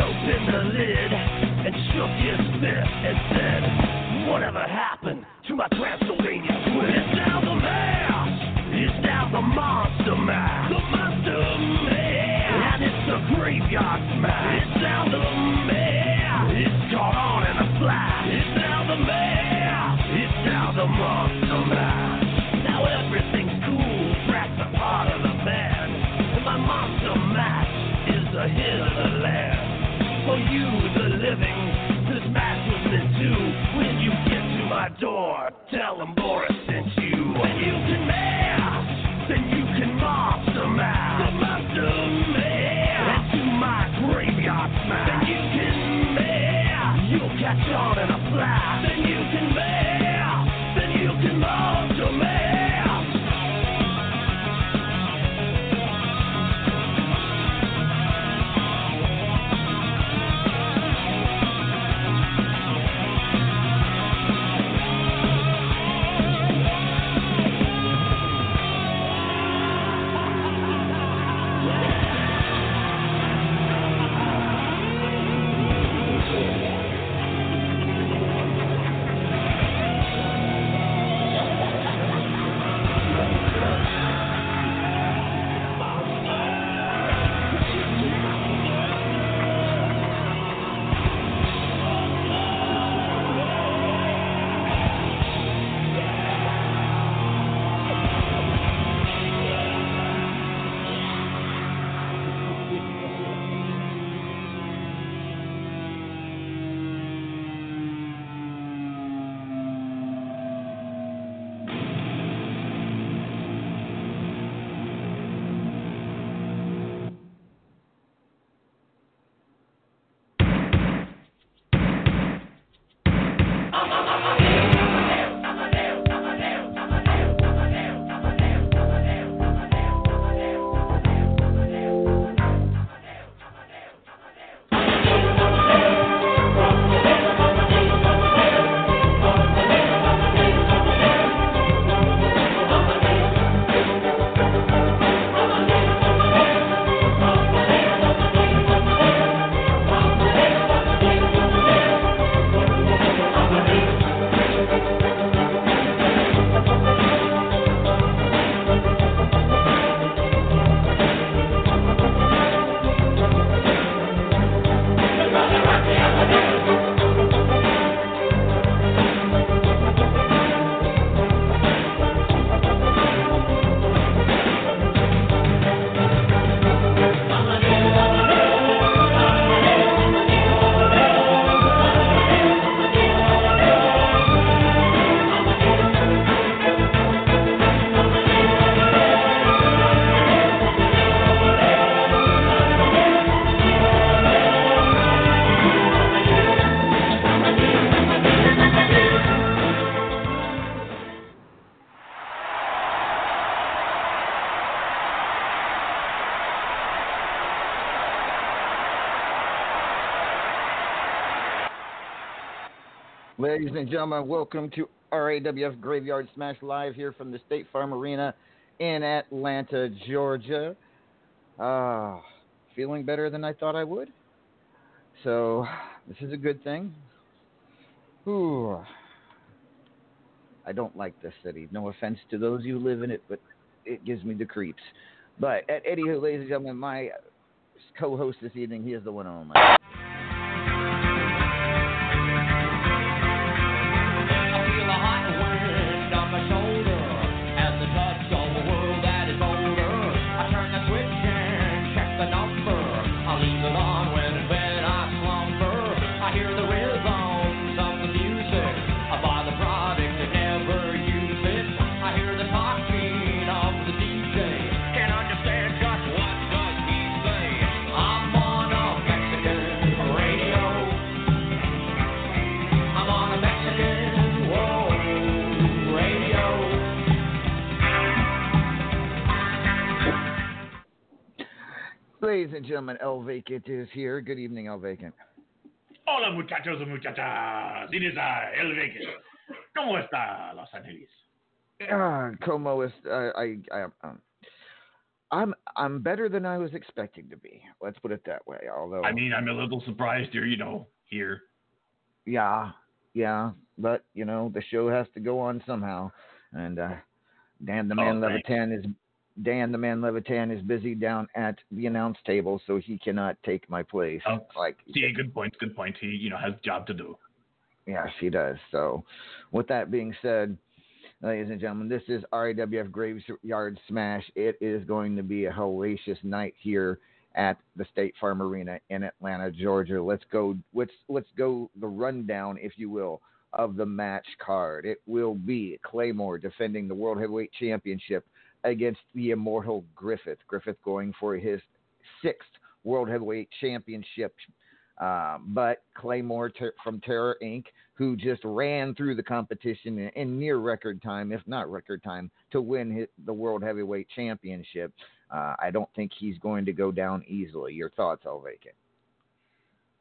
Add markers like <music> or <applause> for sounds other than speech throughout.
opened the lid and shook his Ladies and gentlemen, welcome to RAWF Graveyard Smash Live here from the State Farm Arena in Atlanta, Georgia. Uh, feeling better than I thought I would. So, this is a good thing. Ooh. I don't like this city. No offense to those who live in it, but it gives me the creeps. But at anywho, ladies and gentlemen, my co-host this evening, he is the one and only. Ladies and gentlemen, El Vacant is here. Good evening, El Vacant. Hola, muchachos y muchachas. It is I, El Vacant. ¿Cómo está Los Angeles? Ah, como is, uh, I, I, um, I'm, I'm better than I was expecting to be. Let's put it that way. Although, I mean, I'm a little surprised you're, you know, here. yeah, yeah, but you know, the show has to go on somehow, and uh, Dan the Man Oh. Levitan is Dan the Man Levitan is busy down at the announce table, so he cannot take my place. Oh, like, See, good point, good point. He, you know, has a job to do. Yes, he does. So, with that being said, ladies and gentlemen, this is RAWF Graveyard Smash. It is going to be a hellacious night here at the State Farm Arena in Atlanta, Georgia. Let's go. Let's let's go the rundown, if you will, of the match card. It will be Claymore defending the World Heavyweight Championship against the immortal Griffith. Griffith going for his sixth World Heavyweight Championship. Uh, but Claymore ter- from Terror Inc., who just ran through the competition in, in near record time, if not record time, to win his, the World Heavyweight Championship. Uh, I don't think he's going to go down easily. Your thoughts, El Vacant?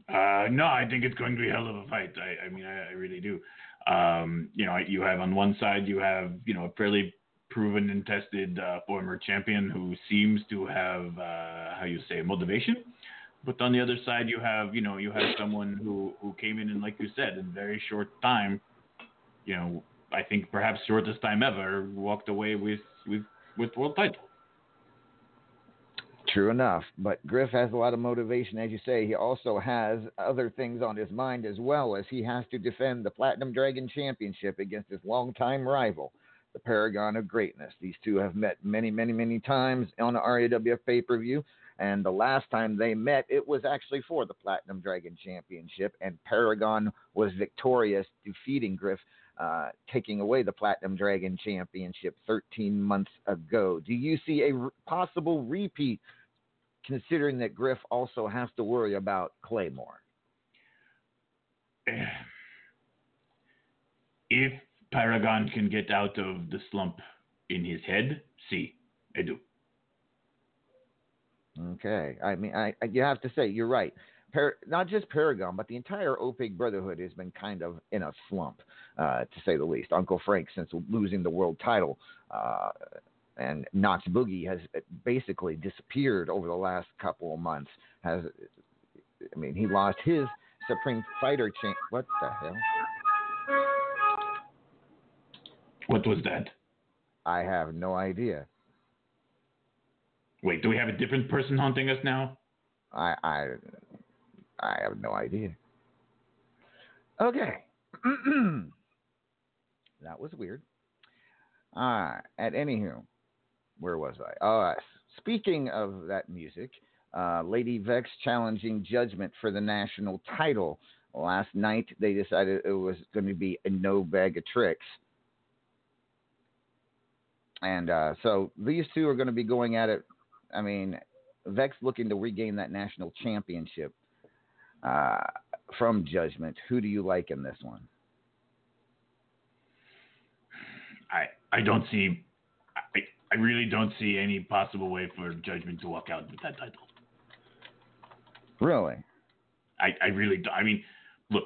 Uh, no, I think it's going to be a hell of a fight. I, I mean, I, I really do. Um, you know, you have on one side, you have, you know, a fairly proven and tested uh, former champion who seems to have, uh, how you say, motivation. But on the other side, you have, you know, you have someone who, who came in and, like you said, in very short time, you know, I think perhaps shortest time ever, walked away with, with, with world title. True enough, but Griff has a lot of motivation, as you say. He also has other things on his mind as well, as he has to defend the Platinum Dragon Championship against his longtime rival, the Paragon of Greatness. These two have met many, many, many times on the RAWF pay per view, and the last time they met, it was actually for the Platinum Dragon Championship, and Paragon was victorious, defeating Griff. Uh, taking away the Platinum Dragon Championship 13 months ago. Do you see a r- possible repeat considering that Griff also has to worry about Claymore. If Paragon can get out of the slump in his head, see, I do. Okay, I mean, I, I you have to say you're right. Par- not just Paragon, but the entire OPIG Brotherhood has been kind of in a slump, uh, to say the least. Uncle Frank, since losing the world title, uh, and Knox Boogie has basically disappeared over the last couple of months. Has I mean, he lost his Supreme Fighter champ. What the hell? What was that? I have no idea. Wait, do we have a different person haunting us now? I I I have no idea. Okay. <clears throat> that was weird. All right. At anywho, where was I? All right. Speaking of that music, uh, Lady Vexx challenging Judgment for the national title. Last night they decided it was going to be a no bag of tricks. And uh, so these two are going to be going at it. I mean, Vexx looking to regain that national championship uh, from Judgment. Who do you like in this one? I I don't see. I I really don't see any possible way for Judgment to walk out with that title. Really? I I really don't. I mean, look.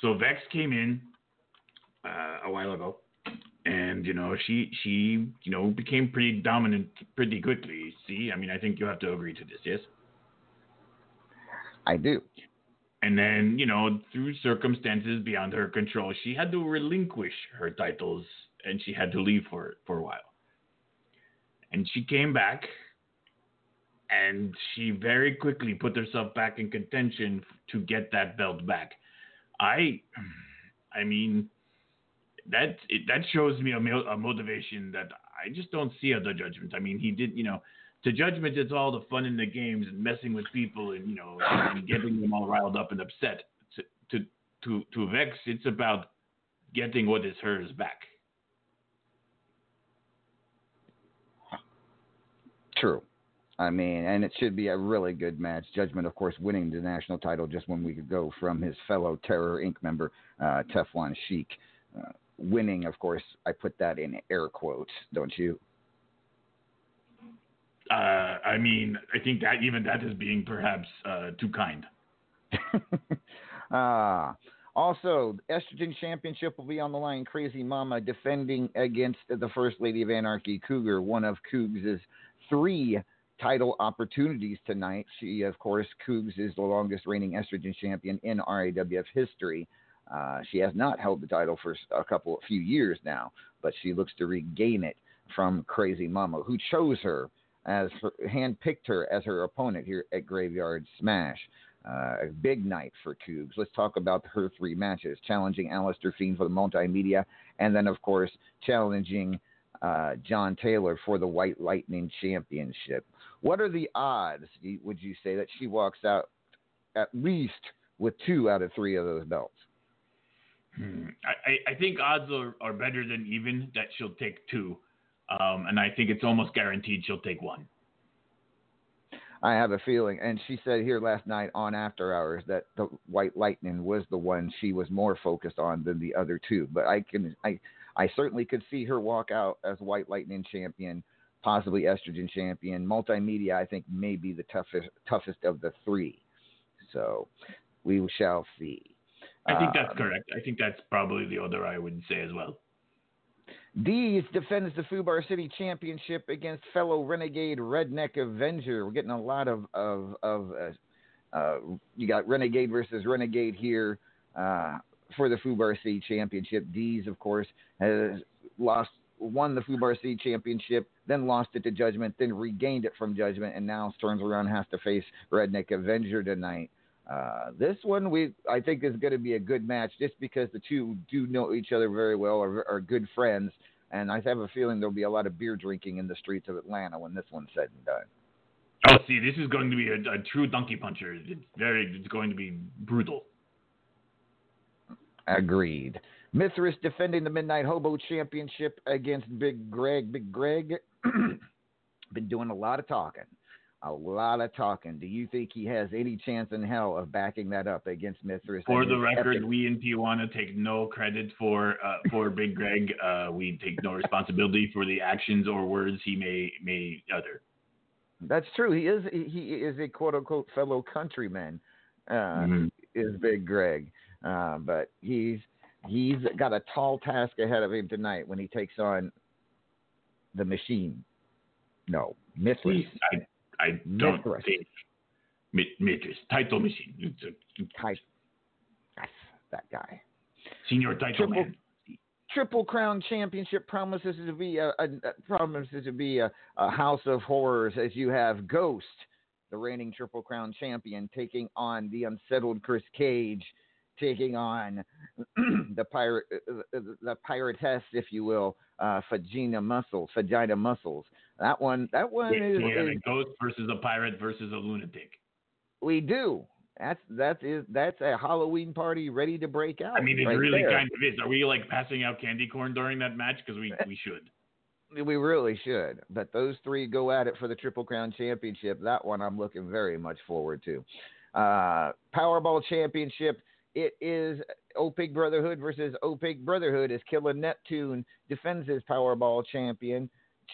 So Vex came in uh, a while ago, and you know she she you know became pretty dominant pretty quickly. See, I mean, I think you have to agree to this, yes? I do. And then, you know, through circumstances beyond her control, she had to relinquish her titles and she had to leave for for a while. And she came back and she very quickly put herself back in contention to get that belt back. I I mean that it, that shows me a, a motivation that I just don't see at the judgment. I mean, he did, you know, to judgment, it's all the fun in the games and messing with people and you know and getting them all riled up and upset. To to to, to Vexx, it's about getting what is hers back. True. I mean, and it should be a really good match. Judgment, of course, winning the national title just one week ago from his fellow Terror Inc. member, uh, Teflon Sheik. Uh, winning, of course, I put that in air quotes, don't you? Uh, I mean, I think that even that is being perhaps uh, too kind. uh, <laughs> also, the Estrogen Championship will be on the line. Crazy Mama defending against the First Lady of Anarchy, Cougar, one of Cougs' three title opportunities tonight. She, of course, Cougs is the longest reigning estrogen champion in RAWF history. Uh, she has not held the title for a couple, a few years now, but she looks to regain it from Crazy Mama, who chose her as her, handpicked her as her opponent here at Graveyard Smash. Uh, a big night for Cougs. Let's talk about her three matches: challenging Alistair Fiend for the multimedia, and then, of course, challenging uh, John Taylor for the White Lightning Championship. What are the odds, would you say, that she walks out at least with two out of three of those belts? Hmm. I, I think odds are, are better than even that she'll take two. Um, and I think it's almost guaranteed she'll take one. I have a feeling, and she said here last night on After Hours that the White Lightning was the one she was more focused on than the other two. But I can, I, I certainly could see her walk out as White Lightning champion, possibly Estrogen champion. Multimedia, I think, may be the toughest, toughest of the three. So we shall see. I think that's um, correct. I think that's probably the order I would say as well. Dees defends the Fubar City Championship against fellow Renegade Redneck Avenger. We're getting a lot of of, of uh, uh, you got Renegade versus Renegade here uh, for the Fubar City Championship. Dees, of course, has lost won the Fubar City Championship, then lost it to Judgment, then regained it from Judgment, and now turns around and has to face Redneck Avenger tonight. Uh, this one we I think is going to be a good match just because the two do know each other very well, are, are good friends, and I have a feeling there'll be a lot of beer drinking in the streets of Atlanta when this one's said and done. Oh, see, this is going to be a, a true donkey puncher. It's very, it's going to be brutal. Agreed. Mithras defending the Midnight Hobo Championship against Big Greg. Big Greg <clears throat> been doing a lot of talking a lot of talking. Do you think he has any chance in hell of backing that up against Mithras? For the record, epic... we in Tijuana take no credit for uh, for Big Greg. Uh, we take no responsibility for the actions or words he may may utter. That's true. He is he is a quote unquote fellow countryman. Uh, mm-hmm. Is Big Greg, uh, but he's he's got a tall task ahead of him tonight when he takes on the machine. No, Mithras. I, I don't Mithras. think Mithras title machine. Type. Yes, that guy. Senior title Triple, man. Triple Crown Championship promises to be a, a, a promises to be a, a, house of horrors as you have Ghost, the reigning Triple Crown champion, taking on the unsettled Chris Cage, taking on <clears throat> the pirate, uh, the piratess, if you will, uh, Muscles, Muscles. That one, that one yeah, is, yeah, is a ghost versus a pirate versus a lunatic. We do. That's that's is that's a Halloween party ready to break out. I mean, it right really there. kind of is. Are we like passing out candy corn during that match? Because we we should. <laughs> We really should. But those three go at it for the Triple Crown Championship. That one I'm looking very much forward to. Uh, Powerball Championship. It is Opig Brotherhood versus Opig Brotherhood as Killer Neptune defends his Powerball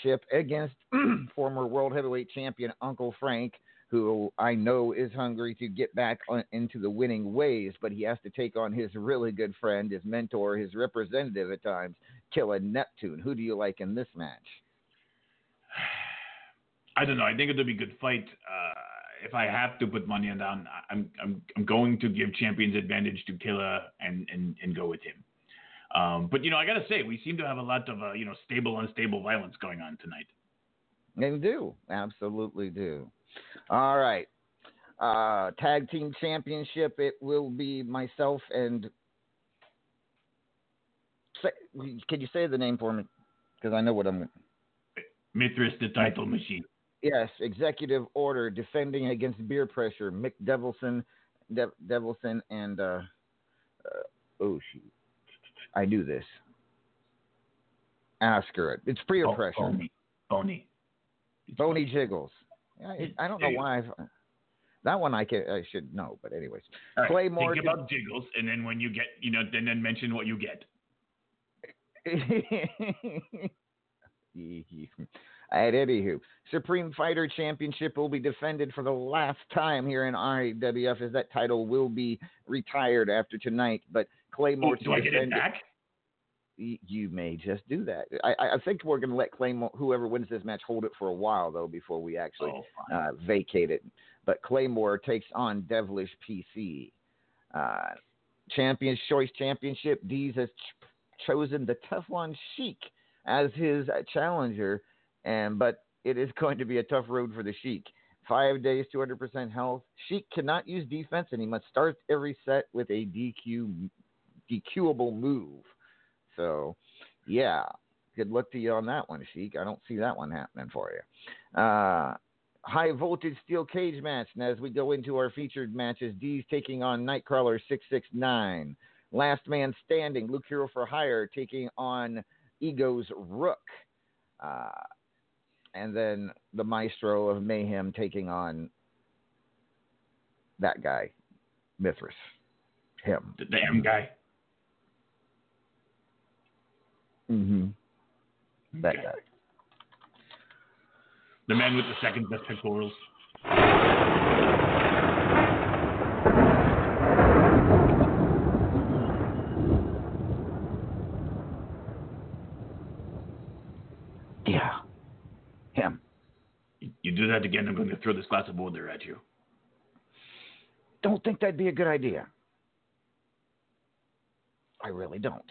championship against <clears throat> former World Heavyweight Champion Uncle Frank. who I know is hungry to get back on, into the winning ways, but he has to take on his really good friend, his mentor, his representative at times, Killer Neptune. Who do you like in this match? I don't know. I think it'll be a good fight. Uh, if I have to put money on down, I'm I'm I'm going to give Champions advantage to Killer and and and go with him. Um, but you know, I gotta say, we seem to have a lot of uh, you know stable, unstable violence going on tonight. They do, absolutely do. All right, uh, tag team championship. It will be myself and. Say, can you say the name for me? Because I know what I'm. Mithras, the title machine. Yes, executive order defending against beer pressure. Mick Devilson, De- Devilson, and uh, uh, oh shoot, I knew this. Ah, Ask her. It's peer Oh, pressure. Bony. Bony. Bony Jiggles. I, I don't know why. I've, that one I can I should know, but anyways, right, Claymore Think about jiggles, and then when you get, you know, then then mention what you get. <laughs> At anywho, Supreme Fighter Championship will be defended for the last time here in RAWF, as that title will be retired after tonight. But Claymore Oh, do I get it back? You may just do that. I, I think we're going to let Claymore, whoever wins this match, hold it for a while though before we actually Oh, uh, vacate it. But Claymore takes on Devilish PC. Uh, Champions Choice Championship. Dees has ch- chosen the Teflon Sheik as his uh, challenger, and but it is <laughs> going to be a tough road for the Sheik. Five days, 200% health. Sheik cannot use defense, and he must start every set with a DQ, DQable move. So, yeah, good luck to you on that one, Sheik. I don't see that one happening for you. Uh, high voltage steel cage match. And as we go into our featured matches, Dees taking on Nightcrawler 669. Last man standing, Luke Hero for Hire taking on Ego's Rook. Uh, and then the Maestro of Mayhem taking on that guy, Mithras. Him. The, damn guy. Mm-hmm. That Okay. guy. The man with the second best pectorals. Yeah. Him. You, you do that again, I'm going to throw this glass of water at you. Don't think that'd be a good idea. I really don't.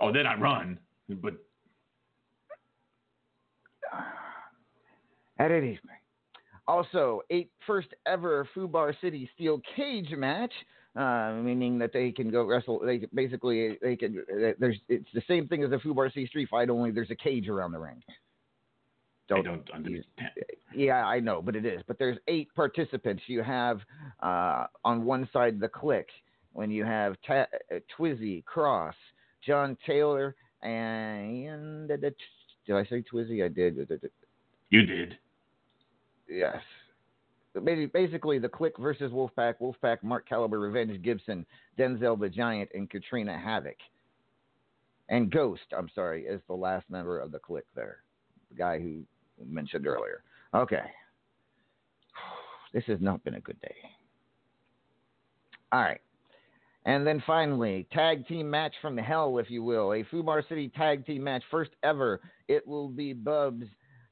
Oh, then I run. But At any rate. Also, eight first ever Fubar City Steel Cage match, uh, meaning that they can go wrestle. They basically they can. uh, There's it's the same thing as a Fubar City Street Fight, only there's a cage around the ring. I don't understand. Yeah, I know, but it is. But there's eight participants. You have uh, on one side the Click, when you have Ta- uh, Twizzy, Cross, John Taylor, and did I say Twizzy? I did. You did. Yes. Basically the Click versus Wolfpack, Wolfpack, Mark Caliber, Revenge Gibson, Denzel the Giant, and Katrina Havoc. And Ghost, I'm sorry, is the last member of the Click there. The guy who mentioned earlier. Okay. <sighs> This has not been a good day. All right. And then finally, tag team match from hell, if you will. A Fubar City tag team match, first ever. It will be Bubs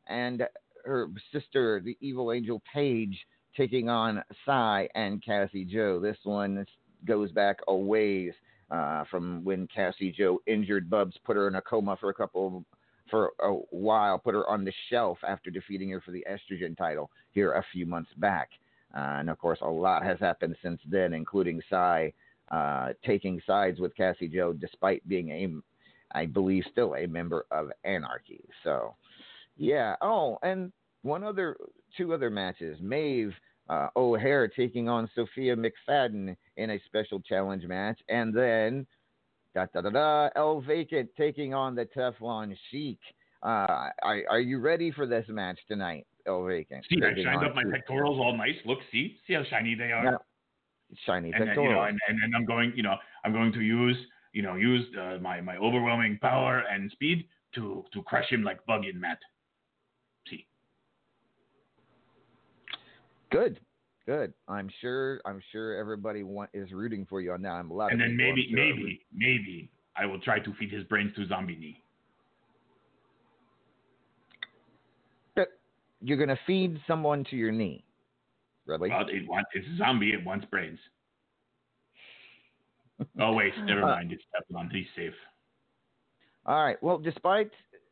and her sister, the evil angel Paige, taking on Cy and Cassie Joe. This one goes back a ways uh, from when Cassie Joe injured Bubs, put her in a coma for a couple for a while, put her on the shelf after defeating her for the estrogen title here a few months back. Uh, and of course, a lot has happened since then, including Cy uh, taking sides with Cassie Joe, despite being a, I believe, still a member of Anarchy. So, yeah. Oh, and one other, two other matches. Maeve uh, O'Hare taking on Sophia McFadden in a special challenge match, and then da da da da El Vacant taking on the Teflon Sheik. Uh, are, are you ready for this match tonight, El Vacant? See, I shined up my pectorals all nice. Look, see, see how shiny they are. Yeah. Shiny and then, you know, pectorals. and, and I'm going, you know, I'm going to use, you know, use uh, my my overwhelming power and speed to to crush him like Bug in Matt. See, Good, good. I'm sure. I'm sure everybody want, is rooting for you on that. I'm a lot And then maybe, sure, maybe, maybe I will try to feed his brains to Zombie Knee. You're gonna feed someone to your knee. Really? Well, it wants, it's a zombie. It wants brains. <laughs> Oh wait, never Uh, mind. It's Teflon. He's safe. All right. Well, despite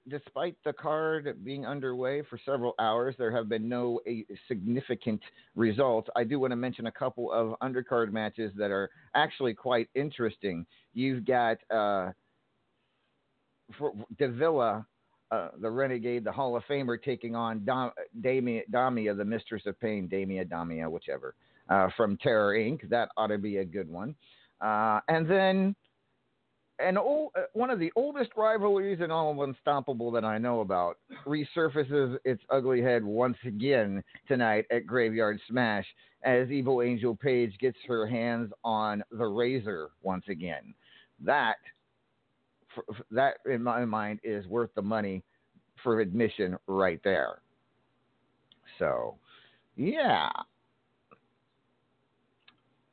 despite the card being underway for several hours, there have been no a, significant results. I do want to mention a couple of undercard matches that are actually quite interesting. You've got uh, for Davila, uh, the Renegade, the Hall of Famer, taking on Dam- Damia, Damia, the Mistress of Pain, Damia, Damia, whichever, uh, from Terror Inc. That ought to be a good one. Uh, and then an old, uh, one of the oldest rivalries in all of Unstoppable that I know about resurfaces its ugly head once again tonight at Graveyard Smash as Evil Angel Paige gets her hands on the Razor once again. That, f- f- that in my mind is worth the money for admission right there. So, yeah.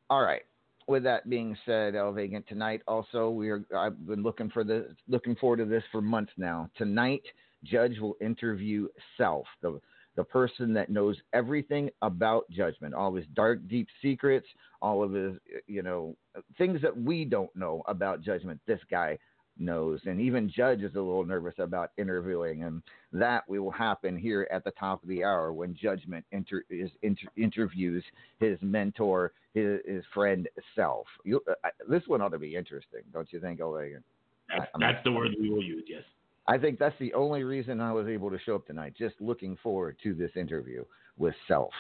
All right with that being said, El Vacant, tonight also we are I've been looking for this looking forward to this for months now. Tonight, Judge will interview Self, the the person that knows everything about judgment, all his dark, deep secrets, all of his you know things that we don't know about judgment. This guy knows, and even Judge is a little nervous about interviewing him. That will happen here at the top of the hour when Judgment inter- is inter- interviews his mentor, his, his friend Self. You, uh, this one ought to be interesting, don't you think, Olegan? That's, I that's the word we will use. Yes. I think that's the only reason I was able to show up tonight. Just looking forward to this interview with Self.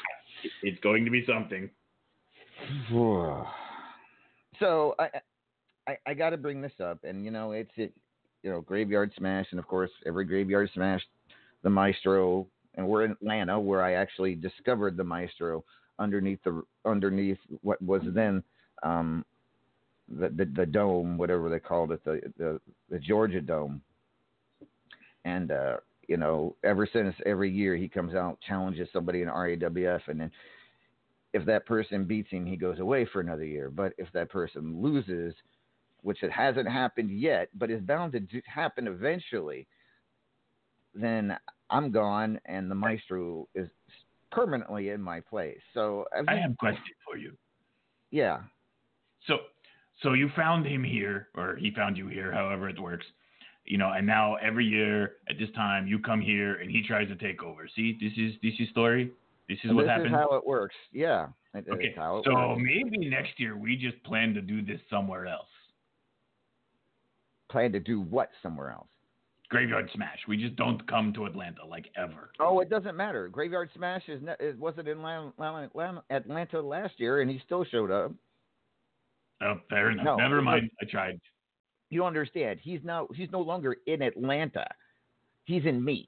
It's going to be something. <sighs> so I, I, I got to bring this up, and you know, it's it, you know, Graveyard Smash, and of course, every Graveyard Smash, the Maestro, and we're in Atlanta, where I actually discovered the Maestro underneath the underneath what was then um, the, the the dome, whatever they called it, the the, the Georgia Dome, and uh, you know, ever since every year he comes out challenges somebody in RAWF, and then if that person beats him, he goes away for another year. But if that person loses, which it hasn't happened yet, but is bound to do, happen eventually, then I'm gone, and the maestro is permanently in my place. So I have a question for you. yeah, So, so you found him here, or he found you here, however it works. You know, and now every year at this time you come here and he tries to take over. See, this is this is story. This is And what this happens. is how it works. Yeah, it, okay, it's how it so works. maybe next year we just plan to do this somewhere else. Plan to do what somewhere else? Graveyard Smash. We just don't come to Atlanta like ever. Oh, it doesn't matter. Graveyard Smash is ne- it wasn't in Lam- Lam- Lam- Atlanta last year, and he still showed up. Oh, fair enough. No, Never mind. I tried. You understand? He's now he's no longer in Atlanta. He's in me.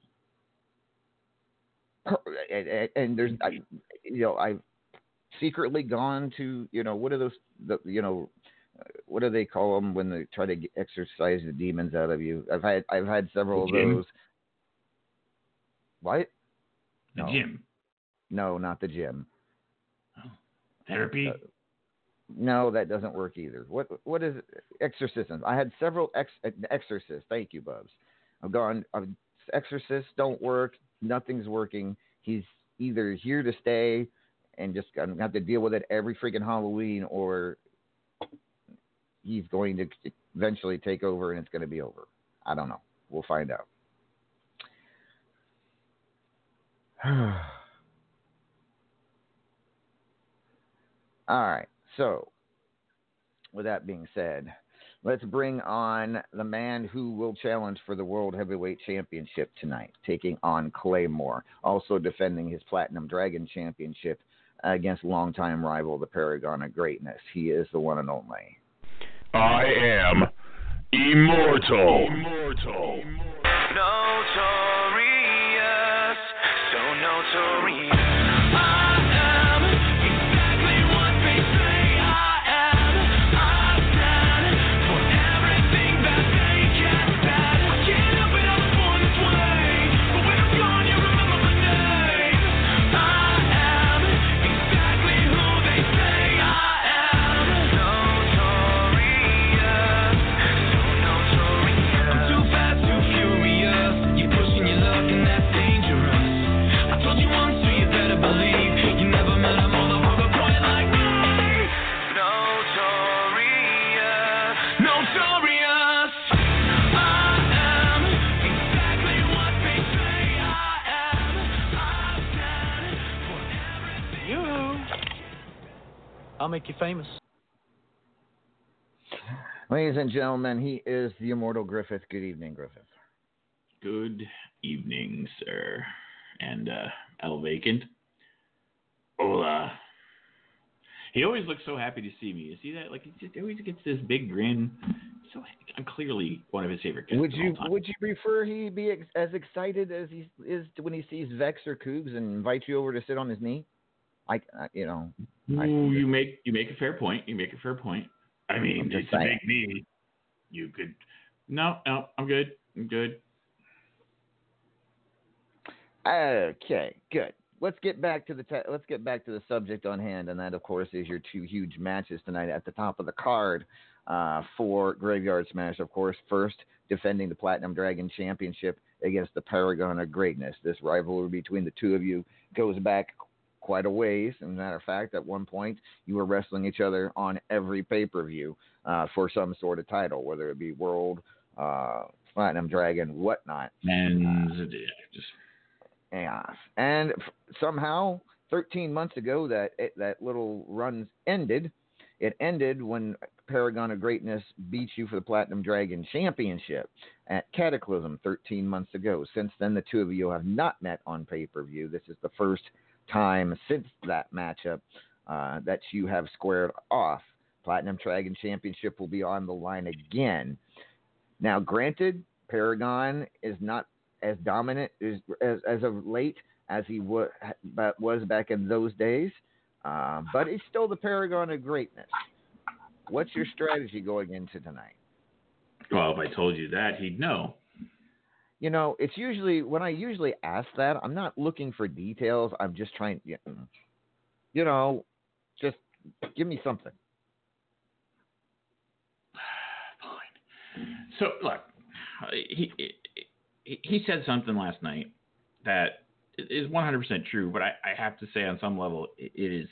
And, and- there's, I, you know, I've secretly gone to, you know, what are those, the, you know, what do they call them when they try to get, exorcise the demons out of you? I've had I've had several The gym? of those. What? The No. gym. No, not the gym. Therapy. Uh, No, that doesn't work either. What what is exorcisms? I had several ex, exorcists. Thank you, Bubs. I've gone. I've, exorcists don't work. Nothing's working. He's either here to stay and just I'm gonna have to deal with it every freaking Halloween, or he's going to eventually take over and it's going to be over. I don't know. We'll find out. <sighs> All right. So, with that being said, let's bring on the man who will challenge for the World Heavyweight Championship tonight, taking on Claymore, also defending his Platinum Dragon Championship against longtime rival, the Paragon of Greatness. He is the one and only. I am immortal. Immortal. Notorious, so notorious. Make you famous. Ladies and gentlemen, he is the immortal Griffith. Good evening, Griffith. Good evening, sir. And uh El Vacant. Hola. He always looks so happy to see me. You see that? Like he just always gets this big grin. So I'm clearly one of his favorite guys. Would of you all time. would you prefer he be ex- as excited as he is when he sees Vexx or Cougs and invite you over to sit on his knee? I, I you know, I- you make you make a fair point. You make a fair point. I mean, I'm just it's a saying. big knee. You could. No, no, I'm good. I'm good. Okay, good. Let's get back to the te- let's get back to the subject on hand, and that, of course, is your two huge matches tonight at the top of the card uh, for Graveyard Smash. Of course, first defending the Platinum Dragon Championship against the Paragon of Greatness. This rivalry between the two of you goes back quite a ways. As a matter of fact, at one point you were wrestling each other on every pay per view uh, for some sort of title, whether it be World, uh, Platinum Dragon, whatnot. And just Yeah, and f- somehow 13 months ago that it, that little run ended. It ended when Paragon of Greatness beat you for the Platinum Dragon Championship at Cataclysm 13 months ago. Since then, the two of you have not met on pay per view. This is the first time since that matchup uh, that you have squared off. Platinum Dragon Championship will be on the line again. Now, granted, Paragon is not as dominant as, as, as of late as he but was back in those days, uh, but he's still the paragon of greatness. What's your strategy going into tonight? well, if I told you that, he'd know. You know, it's usually when I usually ask that, I'm not looking for details. I'm just trying, you mm, you know, just give me something. <sighs> Fine. So look, he, he he said something last night that is 100% true, but I, I have to say on some level it is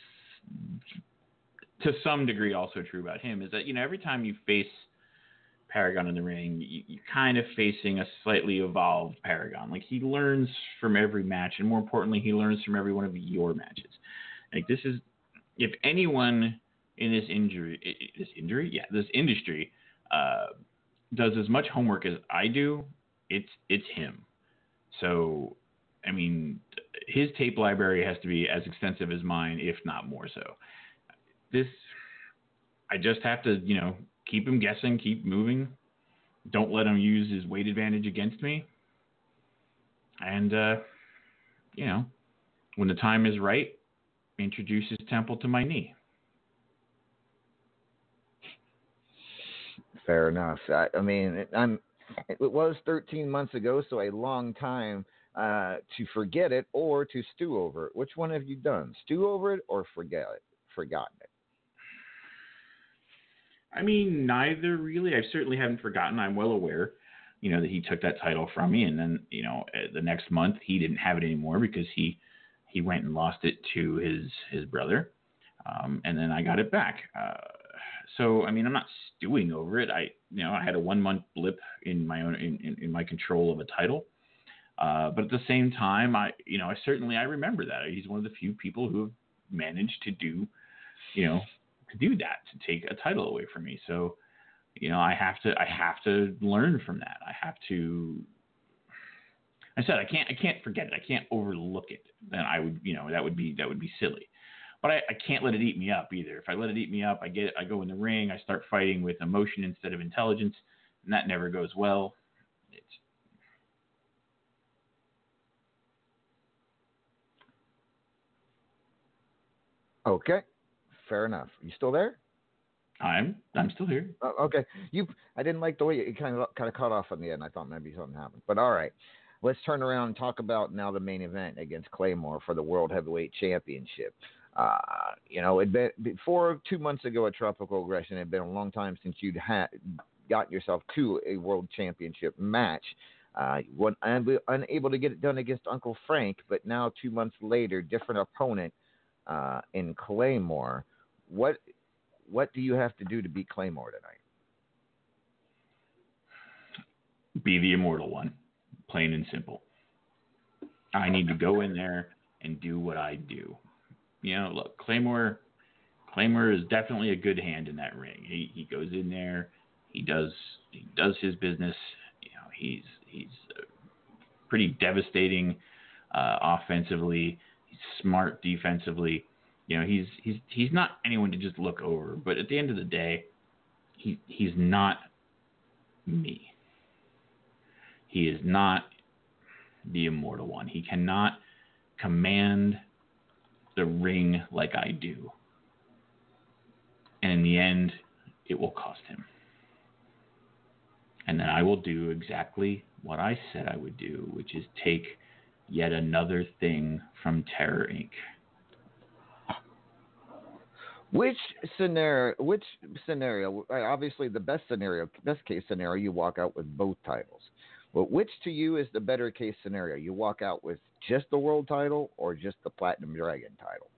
to some degree also true about him. Is that you know every time you face Paragon in the ring, you, you're kind of facing a slightly evolved Paragon. Like he learns from every match, and more importantly, he learns from every one of your matches. Like this is, if anyone in this injury, this injury, yeah, this industry, uh, does as much homework as I do, it's it's him. So, I mean, his tape library has to be as extensive as mine, if not more so. This, I just have to, you know, keep him guessing, keep moving. Don't let him use his weight advantage against me. And, uh, you know, when the time is right, introduce his temple to my knee. Fair enough. I, I mean, it, I'm. It was 13 months ago, so a long time uh, to forget it or to stew over it. Which one have you done? Stew over it or forget it? Forgotten it? I mean, neither really. I certainly haven't forgotten. I'm well aware, you know, that he took that title from me, and then you know, uh, the next month he didn't have it anymore because he he went and lost it to his his brother, um, and then I got it back. Uh, so I mean, I'm not stewing over it. I you know, I had a one month blip in my own in, in, in my control of a title. Uh, but at the same time, I you know I certainly I remember that he's one of the few people who have managed to do, you know, to do that to take a title away from me. So, you know, I have to I have to learn from that. I have to. I said I can't I can't forget it. I can't overlook it. Then I would you know that would be that would be silly. But I, I can't let it eat me up either. If I let it eat me up, I get I go in the ring. I start fighting with emotion instead of intelligence, and that never goes well. It's Okay, fair enough. You still there? I'm I'm still here. Oh, okay. You, I didn't like the way you kind of kind of cut off on the end. I thought maybe something happened, but all right. Let's turn around and talk about now the main event against Claymore for the World Heavyweight Championship. Uh, you know, it been before two months ago at Tropical Aggression. It had been a long time since you'd had gotten yourself to a World Championship match. Uh, unable, unable to get it done against Uncle Frank, but now two months later, different opponent uh, in Claymore. What what do you have to do to beat Claymore tonight? Be the immortal one, plain and simple. I need to go in there and do what I do. You know, look, Claymore, Claymore is definitely a good hand in that ring. He he goes in there, he does he does his business. You know, he's he's pretty devastating uh, offensively. He's smart defensively. You know, he's he's he's not anyone to just look over. But at the end of the day, he he's not me. He is not the immortal one. He cannot command the ring like I do. And in the end, it will cost him. And then I will do exactly what I said I would do, which is take yet another thing from Terror Inc. Which scenario? Which scenario? uh, Obviously, the best scenario, best case scenario, you walk out with both titles. But which to you is the better case scenario? You walk out with just the world title or just the Platinum Dragon title?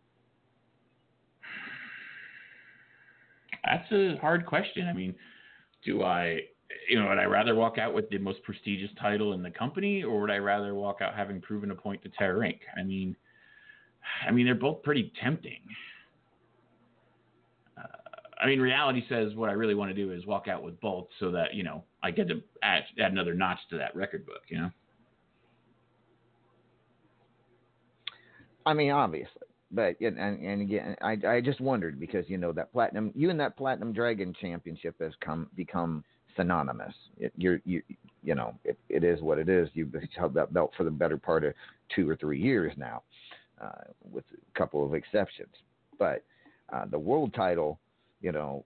That's a hard question. I mean, do I, you know, would I rather walk out with the most prestigious title in the company, or would I rather walk out having proven a point to Inc? I mean, I mean, they're both pretty tempting. I mean, reality says what I really want to do is walk out with both, so that you know I get to add, add another notch to that record book. You know. I mean, obviously, but and and, and again, I I just wondered because you know that platinum, you and that platinum dragon championship has come become synonymous. It, you're you you know it, it is what it is. You've <laughs> held that belt for the better part of two or three years now, uh, with a couple of exceptions. But uh, the world title, you know,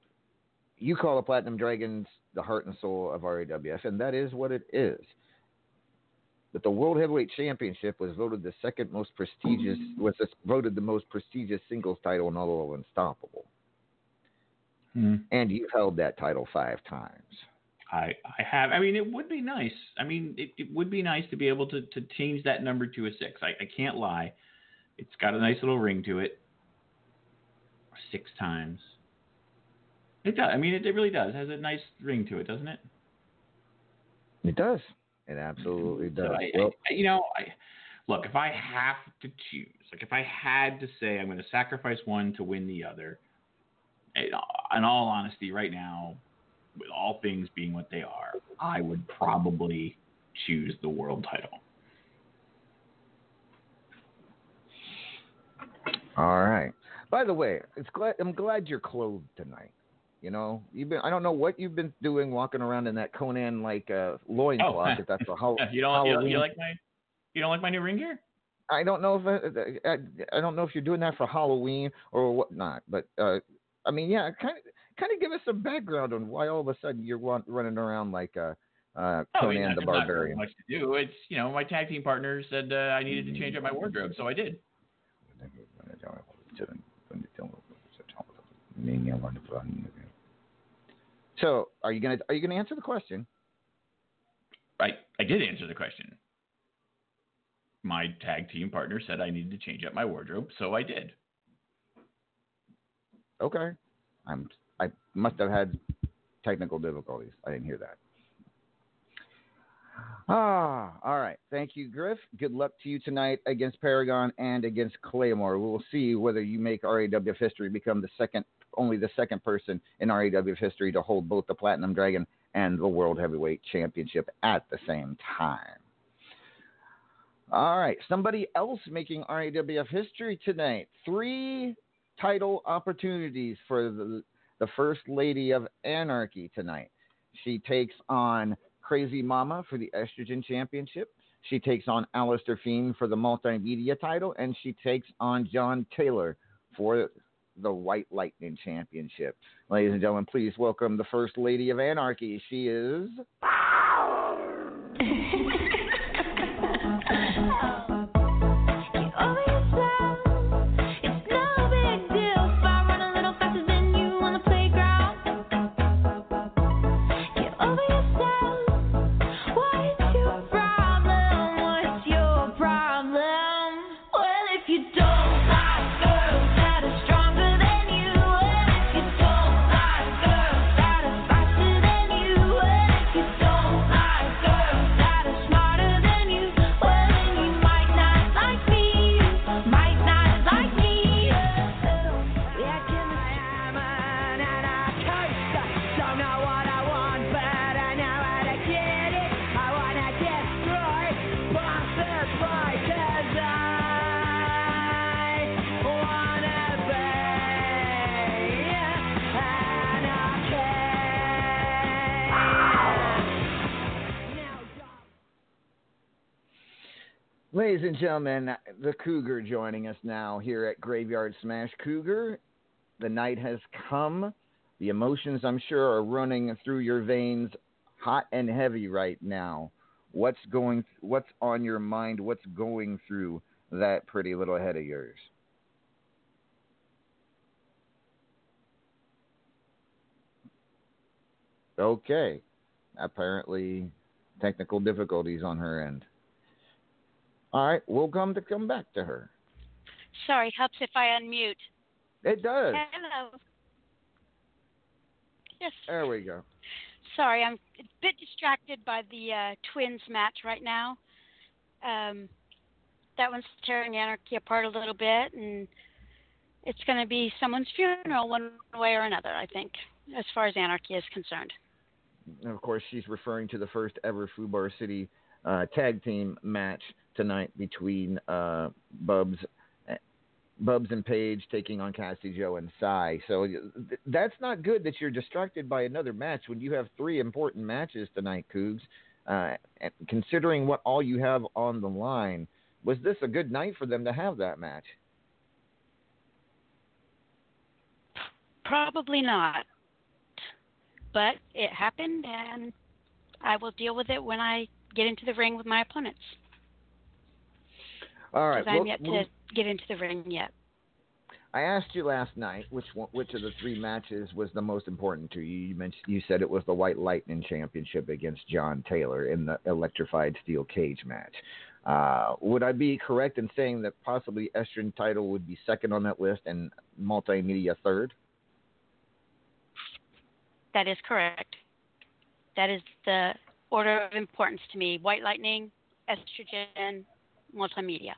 you call the platinum dragons the heart and soul of RAWF, and that is what it is But the World Heavyweight Championship was voted the second most prestigious, was voted the most prestigious singles title in all of Unstoppable. Hmm. And you've held that title five times. I, I have. I mean, it would be nice. I mean, it, it would be nice to be able to, to change that number to a six. I, I can't lie. It's got a nice little ring to it. Six times. It does. I mean, it, it really does. It has a nice ring to it, doesn't it? It does. It mm-hmm. absolutely So does. I, well, I, you know, I look. If I have to choose, like if I had to say, I'm going to sacrifice one to win the other. In in all honesty, right now, with all things being what they are, I would probably choose the world title. all right. By the way, it's glad I'm glad you're clothed tonight. You know, you've been I don't know what you've been doing walking around in that Conan like uh loincloth, Oh. if that's a ho- you don't Halloween. you like my you don't like my new ring gear? I don't know if I, I, I don't know if you're doing that for Halloween or whatnot, but uh, I mean, yeah, kind of kind of give us some background on why all of a sudden you're run, running around like uh, uh, Oh, Conan not- the Barbarian. much to do. It's you know my tag team partner said uh, I needed to change up my wardrobe, so I did. So, are you gonna are you gonna answer the question? I I did answer the question. My tag team partner said I needed to change up my wardrobe, so I did. Okay, I'm I must have had technical difficulties. I didn't hear that. Ah, all right. Thank you, Griff. Good luck to you tonight against Paragon and against Claymore. We will see whether you make RAWF history become the second, only the second person in RAWF history to hold both the Platinum Dragon and the World Heavyweight Championship at the same time. All right, somebody else making RAWF history tonight. Three title opportunities for the, the First Lady of Anarchy tonight. She takes on Crazy Mama for the Estrogen Championship. She takes on Alistair Fiend for the Multimedia title, and she takes on John Taylor for the White Lightning Championship. Ladies and gentlemen, please welcome the First Lady of Anarchy. She is. <laughs> <laughs> <laughs> Ladies and gentlemen, the Cougar joining us now here at Graveyard Smash Cougar. The night has come. The emotions, I'm sure, are running through your veins hot and heavy right now. What's going what's on your mind? What's going through that pretty little head of yours? Okay. Apparently technical difficulties on her end. All right, we'll come to come back to her. Sorry, helps if I unmute. It does. Hello. Yes. There we go. Sorry, I'm a bit distracted by the uh, twins match right now. Um, that one's tearing Anarchy apart a little bit, and it's going to be someone's funeral one way or another. I think, as far as Anarchy is concerned. And of course, she's referring to the first ever Fubar City uh, tag team match tonight between uh, Bubs, Bubs and Paige taking on Cassie Joe and Cy. So th- that's not good that you're distracted by another match when you have three important matches tonight, Cougs. Uh, considering what all you have on the line, was this a good night for them to have that match? Probably not. But it happened, and I will deal with it when I get into the ring with my opponents. All right. Because I'm well- yet well- to get into the ring yet. I asked you last night which one, which of the three matches was the most important to you. You mentioned you said it was the White Lightning Championship against John Taylor in the electrified steel cage match. Uh, would I be correct in saying that possibly Estrogen title would be second on that list and multimedia third? That is correct. That is the order of importance to me. White lightning, estrogen, multimedia.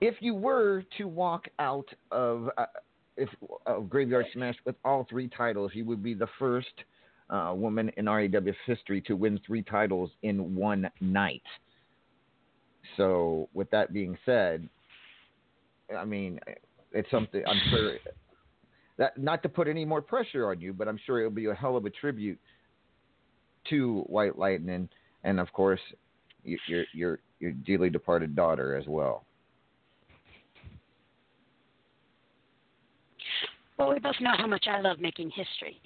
If you were to walk out of uh, if of Graveyard Smash with all three titles, you would be the first uh, woman in RAWF history to win three titles in one night. So, with that being said, I mean, it's something I'm sure that not to put any more pressure on you, but I'm sure it'll be a hell of a tribute to White Lightning, and of course, your your your dearly departed daughter as well. Well, we both know how much I love making history.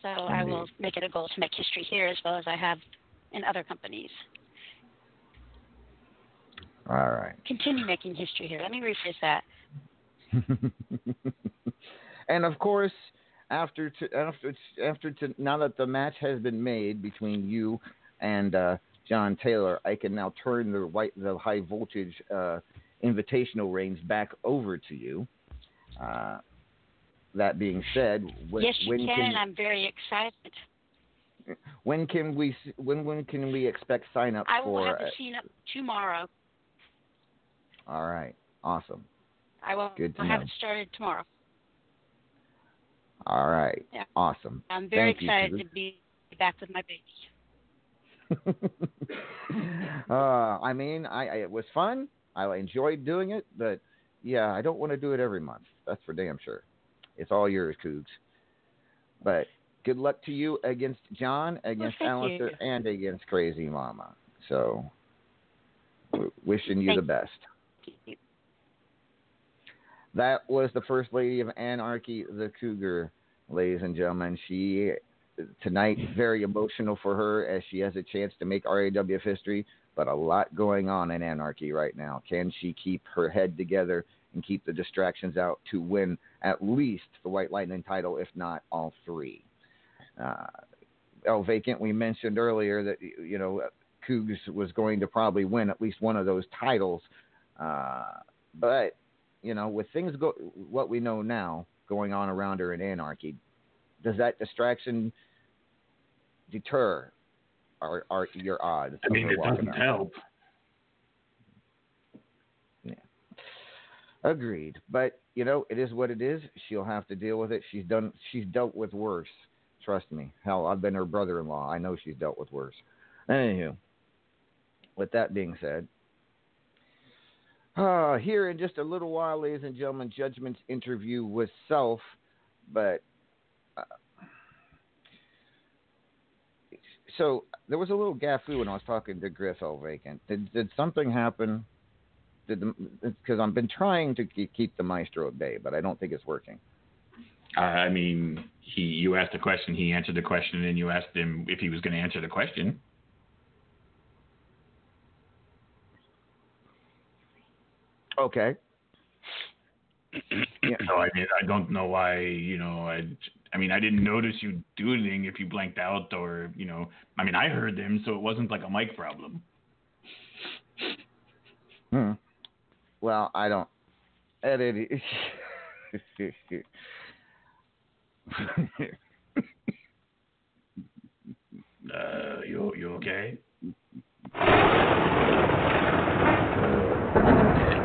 So I will make it a goal to make history here as well as I have in other companies. All right. Continue making history here. Let me rephrase that. <laughs> and of course, after to, after after to, now that the match has been made between you and uh, John Taylor, I can now turn the white the high voltage uh, invitational reins back over to you. Uh, that being said, when, yes, you when can, can I'm very excited. when can we when when can we expect sign up I will for? have the uh, scene up tomorrow. all right, awesome. I will Good to I'll have it started tomorrow. All right, Yeah. awesome. I'm very Thank excited to be back with my baby. <laughs> uh, I mean, I, I it was fun. I enjoyed doing it, but yeah, I don't want to do it every month. That's for damn sure. It's all yours, Cougs. But good luck to you against John, against thank Alistair, you. and against Crazy Mama. So, wishing you Thank the best. You. That was the first lady of Anarchy, the Cougar, ladies and gentlemen. She tonight very emotional for her as she has a chance to make RAWF history, but a lot going on in Anarchy right now. Can she keep her head together and keep the distractions out to win at least the White Lightning title, if not all three? Uh, El Vacant, we mentioned earlier that you know Cougs was going to probably win at least one of those titles, uh, but you know, with things go what we know now going on around her in Anarchy, does that distraction deter our, our your odds? I mean, it doesn't out? help. Agreed, but you know, it is what it is. She'll have to deal with it. She's done. She's dealt with worse. Trust me. Hell, I've been her brother-in-law. I know she's dealt with worse. Anywho, with that being said, uh, here in just a little while, ladies and gentlemen, Judgement's interview with Self, but uh, so there was a little gaffoo when I was talking to Griff. Vacant. Did did something happen? Did because I've been trying to keep the maestro at bay, but I don't think it's working. Uh, I mean, he you asked a question, he answered the question, and you asked him if he was going to answer the question. Okay. Yeah. So I mean, I don't know why. You know, I I mean, I didn't notice you do anything if you blanked out or you know. I mean, I heard them, so it wasn't like a mic problem. Hmm. Well, I don't. Edit. <laughs> Uh, you you okay? <laughs>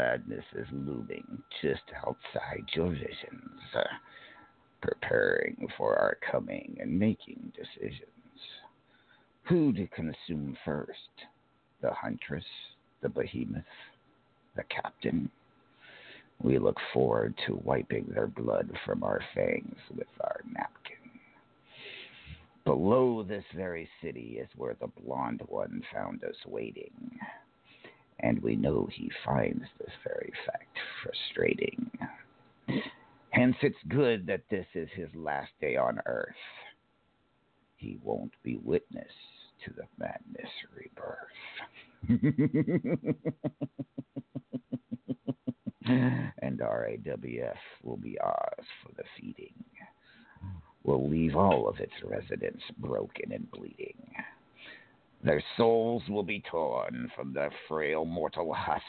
madness is looming just outside your visions, uh, preparing for our coming and making decisions. Who to consume first? The huntress, the behemoth, the captain? We look forward to wiping their blood from our fangs with our napkin. Below this very city is where the blonde one found us waiting and we know he finds this very fact frustrating. Hence, it's good that this is his last day on earth. He won't be witness to the madness rebirth. <laughs> and RAWF will be ours for the feeding. We'll leave all of its residents broken and bleeding. Their souls will be torn from their frail mortal husks,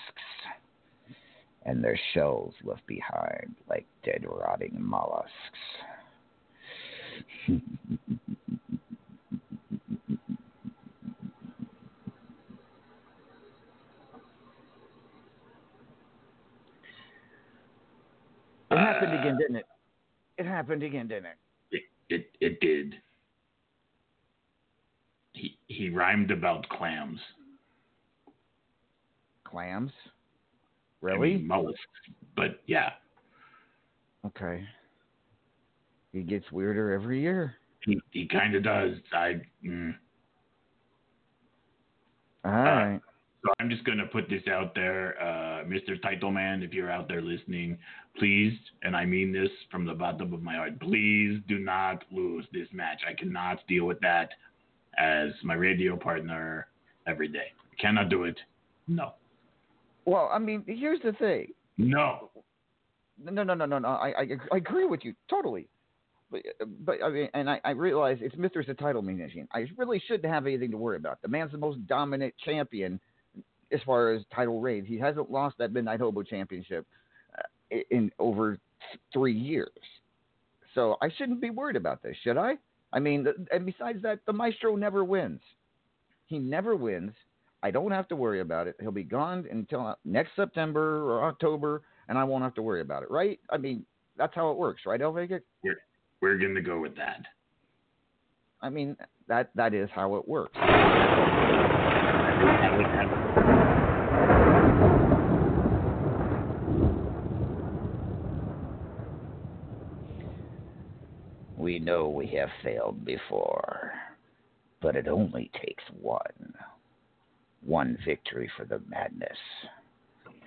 and their shells left behind like dead rotting mollusks. it happened again, didn't it? It happened again, didn't it? it, it it did. He he rhymed about clams. Clams? I Really? mean, mollusks, but yeah, Okay. He gets weirder every year. he he kind of does. I mm. All right. so I'm just gonna put this out there, uh, Mr. Title Man. If you're out there listening, please, and I mean this from the bottom of my heart, please do not lose this match. I cannot deal with that as my radio partner every day. Cannot do it. No. Well, I mean, here's the thing. No. No, no, no, no, no. I, I, I agree with you totally. But, but I mean, and I, I realize it's Mr. title machine. I really shouldn't have anything to worry about. The man's the most dominant champion as far as title reigns. He hasn't lost that Midnight Hobo Championship uh, in over three years. So I shouldn't be worried about this, should I? I mean, and besides that, the Maestro never wins. He never wins. I don't have to worry about it. He'll be gone until next September or October, and I won't have to worry about it, right? I mean, that's how it works, right, El Vacant? We're gonna go with that. I mean, that that is how it works. That would happen. We know we have failed before, but it only takes one. One victory for the madness,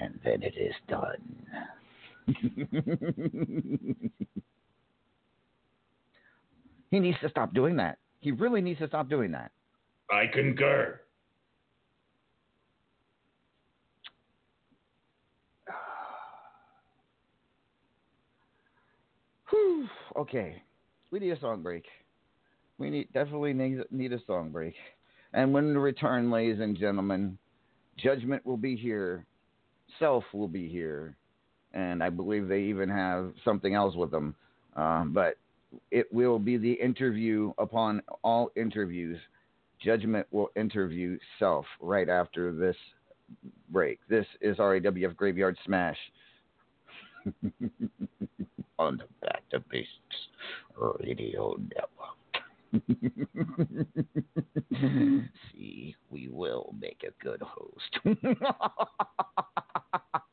and then it is done. <laughs> he needs to stop doing that. He really needs to stop doing that. I concur. <sighs> Okay, we need a song break. We need definitely need, need a song break. And when we return, ladies and gentlemen, Judgement will be here, Self will be here, and I believe they even have something else with them. Um, but it will be the interview upon all interviews. Judgement will interview Self right after this break. This is RAWF Graveyard Smash. <laughs> On the Back of Beasts Radio Network. <laughs> See, we will make a good host. <laughs>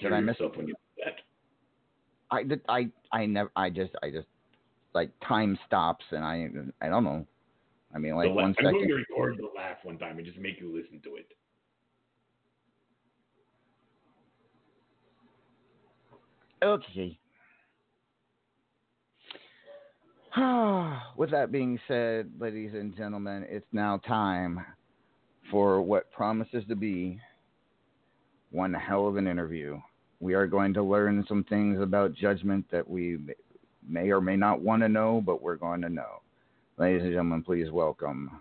Did I miss- when you do that. I did. I I never. I just. I just like time stops and I. I don't know. I mean, like The one I'm going second. to record the laugh one time and just make you listen to it. Okay. <sighs> With that being said, ladies and gentlemen, it's now time for what promises to be one hell of an interview. We are going to learn some things about judgment that we may or may not want to know, but we're going to know. Ladies and gentlemen, please welcome.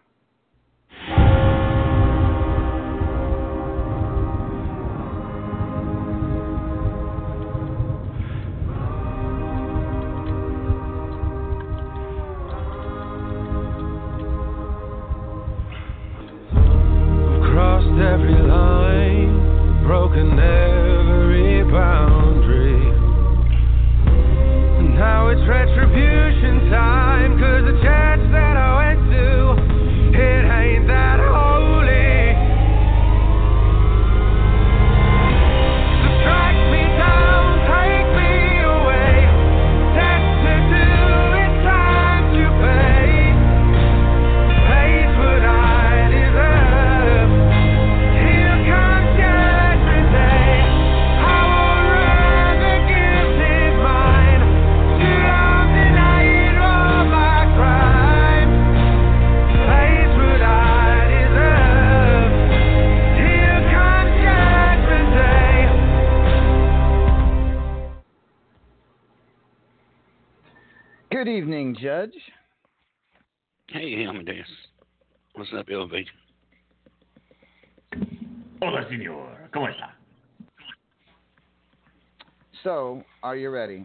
So, are you ready?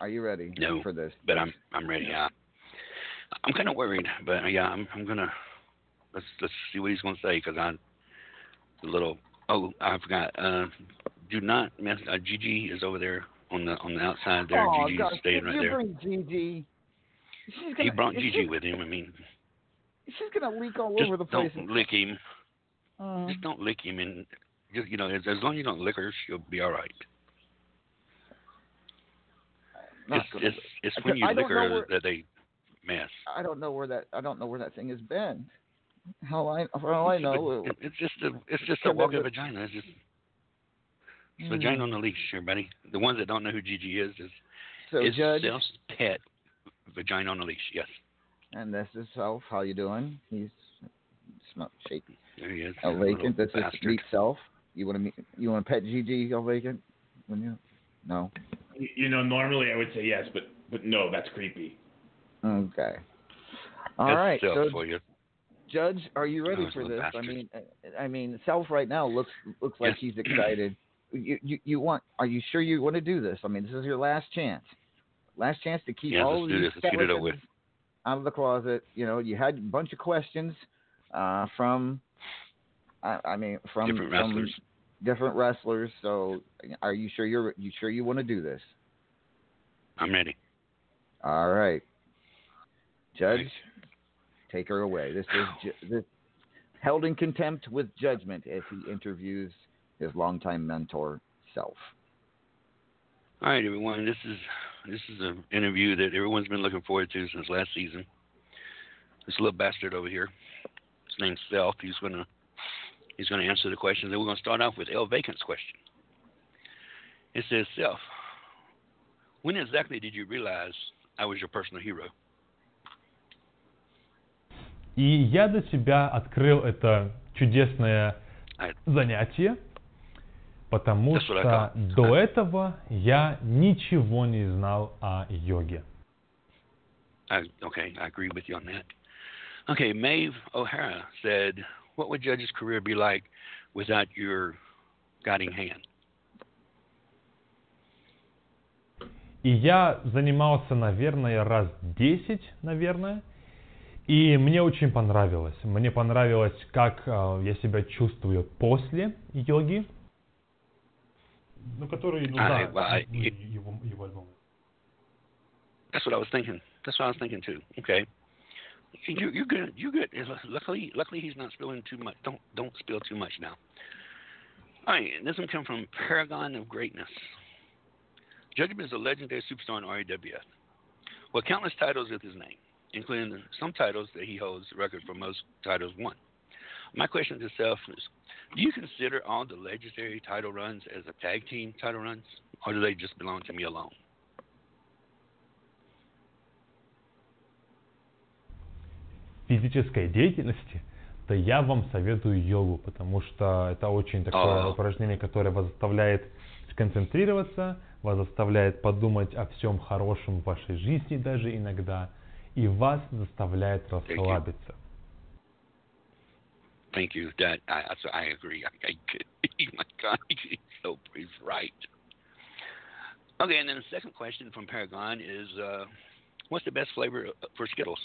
Are you ready No. for this? But I'm I'm ready. Yeah. I'm kind of worried, but yeah, I'm I'm gonna let's let's see what he's gonna say because I'm a little. Oh, I forgot. Uh, do not mess. Uh, Gigi is over there on the on the outside there. oh, Gigi's God, staying right you there. bring Gigi. He gonna, brought she's- Gigi with him. I mean, She's gonna leak all over the place. don't lick him. Uh, Just don't lick him, and just you know, as, as long as you don't lick her, she'll be all right. Not It's it's it's when you I lick her where- that they mess. I don't know where that I don't know where that thing has been. How I for all I It's a know, it- it's just a it's just a walking vagina. It's just Mm. vagina on the leash, everybody. The ones that don't know who Gigi is is so is Judge, Self's pet vagina on the leash. Yes, and this is Self. How you doing? He's smell shaky. there he is. El little Vacant. This is bastard. meet Self. You want to meet? You want to pet Gigi? El Vacant? When you? No. You, you know, normally I would say yes, but but no, that's creepy. Okay. All That's right. Self So for you. Judge, are you ready Oh, for little this? I mean, I mean, Self right now looks looks like Yes. he's <clears throat> excited. You, you you want? Are you sure you want to do this? I mean, this is your last chance. Last chance to keep Yeah, all let's these this. Let's get it over skeletons out of the closet. You know, you had a bunch of questions uh, from. I, I mean, from Different from wrestlers. Different wrestlers. So, are you sure you're you sure you want to do this? I'm ready. All right, Judge, Thanks. take her away. This is ju- this held in contempt with judgment as he interviews his longtime mentor self. All right, everyone. This is this is an interview that everyone's been looking forward to since last season. This little bastard over here, his name's Self. He's is going to answer the question. Then we're going to start off with El Vacant's question. It says, Self, when exactly did you realize I was your personal hero? И я для себя открыл это чудесное занятие, потому что до этого я ничего не знал о йоге. Okay, I agree with you on that. Okay, Maeve O'Hara said, "What would Judge's career be like without your guiding hand?" И я занимался, наверное, раз 10, наверное. И мне очень понравилось. Мне понравилось, как э, я себя чувствую после йоги. Ну, который, ну, I- да, well, I- ну, его, его альбом. That's what I was thinking. That's what I was thinking too. Okay, you, you're good. You're good. Luckily, luckily he's not spilling too much. Don't don't spill too much now. All right, and this one comes from Paragon of Greatness. Judgement is a legendary superstar in RAWF, with countless titles with his name, including some titles that he holds record for most titles won. My question to self is: Do you consider all the legendary title runs as a tag team title runs, or do they just belong to me alone? Физической деятельности, то я вам советую йогу, потому что это очень такое А. упражнение, которое вас заставляет сконцентрироваться, вас заставляет подумать о всем хорошем в вашей жизни даже иногда, и вас заставляет расслабиться. Thank you. That I I, I agree. I, I could, <laughs> my God, <laughs> he's so he's right. Okay, and then the second question from Paragon is, uh, what's the best flavor for Skittles?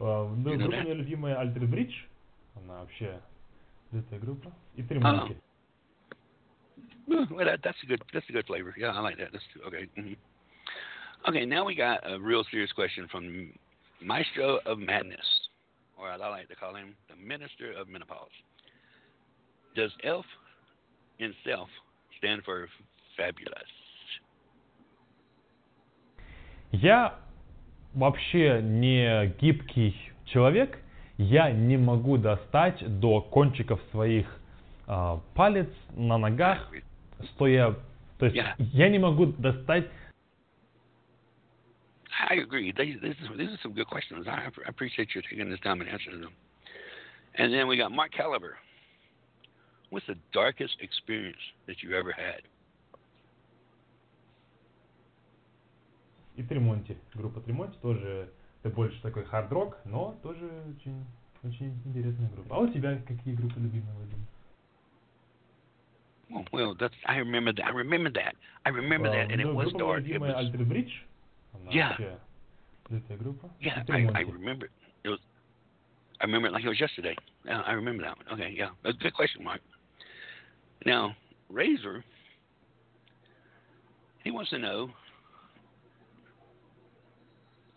А, Ну, You know группа that? моя любимая Альтер Бридж, она вообще эта группа. И три Oh. монки. Well, that, that's a good that's a good flavor. Yeah, I like that. That's okay. hmm Okay, now we got a real serious question from Maestro of Madness, or as I like to call him, the Minister of Menopause. Does ELF in self stand for fabulous? Я Вообще не гибкий человек, я не могу достать до кончиков своих а, палец на ногах, стоя, то есть Yeah. я не могу достать I agree. These, these, these are some good questions. I appreciate you taking this time and answering them. And then we got Mark Caliber. What's the darkest experience that you ever had? и Тремонти, группа Тремонти тоже, это больше такой хард-рок, но тоже очень, очень интересная группа. А у тебя какие группы любимые, Вадим? Oh, well, that's I remember that. I remember that. I remember А, that, and it ну, was группа моя dark. It любимая was, Альтер Бридж, она Yeah. вообще лютая группа. yeah, И I, I Тремонти. remember. It was. I remember it like it was yesterday. Yeah, I remember that one. Okay, yeah, a good question, Mark. Now, Razor, he wants to know.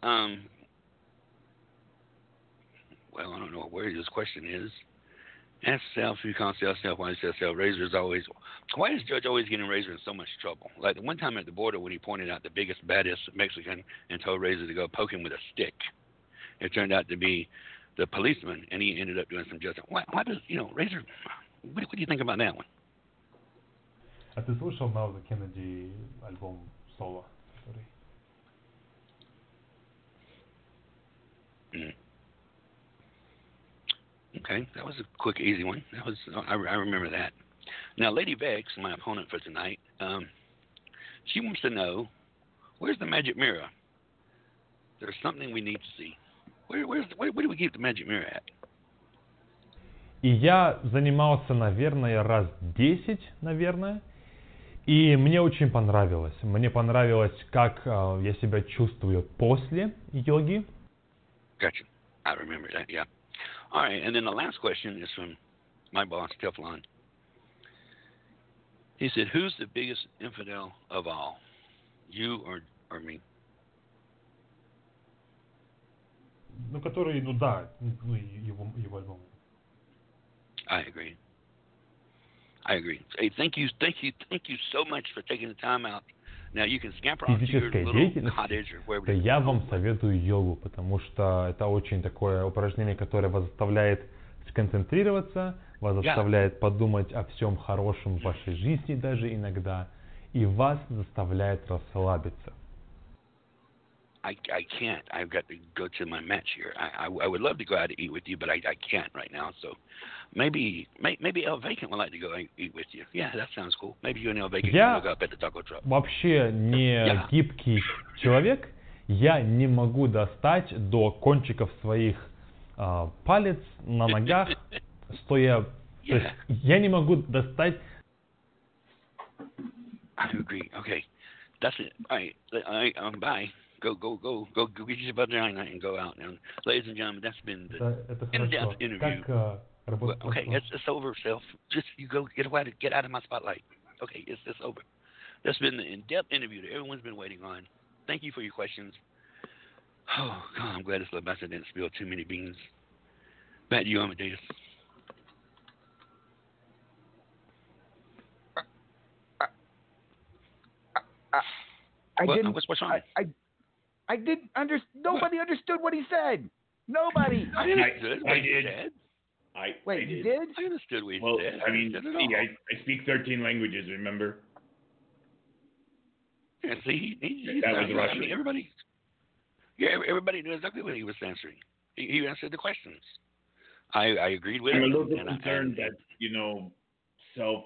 um, well, I don't know where this question is. Ask yourself, you can't see yourself, why is yourself? Razor is always, why is Judge always getting Razor in so much trouble? Like the one time at the border when he pointed out the biggest, baddest Mexican and told Razor to go poke him with a stick. It turned out to be the policeman, and he ended up doing some justice. Why, why does, you know, Razor, what, what do you think about that one? A ty słyszał Mao Kennedy album solo? Okay, that was a quick, easy one. That was I, I remember that. Now, Lady Vexx, my opponent for tonight, um, she wants to know where's the magic mirror. There's something we need to see. Where, where, where, where do we keep the magic mirror at? И я занимался, наверное, раз 10, наверное. И мне очень понравилось. Мне понравилось, как э, я себя чувствую после йоги. Gotcha. I remember that, yeah. All right, and then the last question is from my boss, Teflon. He said, "Who's the biggest infidel of all, you or or me?" Ну, который, ну да, ну, и его, его альбом. I agree. I agree. Hey, thank you, thank you, thank you so much for taking the time out. Now you can scamper off to your Физическая little деятельность, cottage or wherever. да you я вам советую йогу, потому что это очень такое упражнение, которое вас заставляет сконцентрироваться, вас Yeah. заставляет подумать о всем хорошем в вашей жизни даже иногда, и вас заставляет расслабиться. I, I can't. I've got to go to my match here. I, I, I would love to go out to eat with you, but I, I can't right now. So maybe may, maybe El Vacant would like to go and eat with you. Yeah, that sounds cool. Maybe you and El Vacant Yeah. can hook up at the taco truck. Вообще не Я. гибкий человек, я не могу достать до кончиков своих а, палец на ногах, <laughs> стоя. То есть я не могу достать I agree. Okay, that's it. All right, all right. Um, bye. go, go, go, go, go get your vagina and go out. Now, ladies and gentlemen, that's been the in-depth interview. Well, okay, it's, it's over, self. Just you go get away, get out of my spotlight. Okay, it's it's over. That's been the in-depth interview that everyone's been waiting on. Thank you for your questions. Oh God, I'm glad this little bastard didn't spill too many beans. Back to you, Amadeus. I, I, I, I didn't. What's, what's wrong? I, I I didn't under. <laughs> Nobody understood what he said. Nobody. I understood what I he did. said. I Wait, I you did. did? I understood what he Well, said. I mean, understood see. I, I speak 13 languages. Remember? Yeah, see, he, he, That was I mean, Russian. everybody, yeah, everybody knew exactly what he was answering. He, he answered the questions. I, I agreed with him. I'm a little bit and I- concerned that you know, self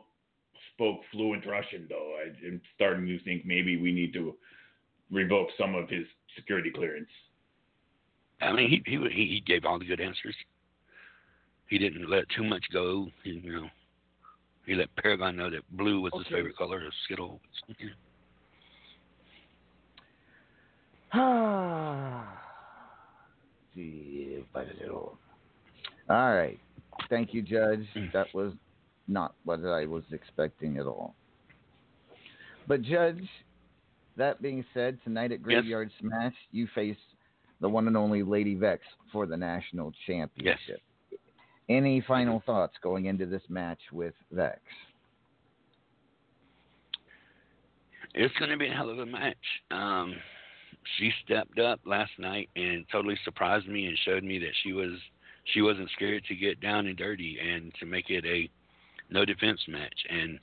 spoke fluent Russian. Though I, am starting to think maybe we need to revoke some of his security clearance. I mean, he he he he gave all the good answers. He didn't let too much go. He, you know, he let Paragon know that blue was his favorite color of Skittles. <sighs> Gee, but it all. All right. Thank you, Judge. Hmm. That was not what I was expecting at all. But, Judge, that being said, tonight at Graveyard Smash, you face the one and only Lady Vexx for the national championship. Any final thoughts going into this match with Vexx? It's going to be a hell of a match. Um, she stepped up last night and totally surprised me and showed me that she was she wasn't scared to get down and dirty and to make it a no defense match and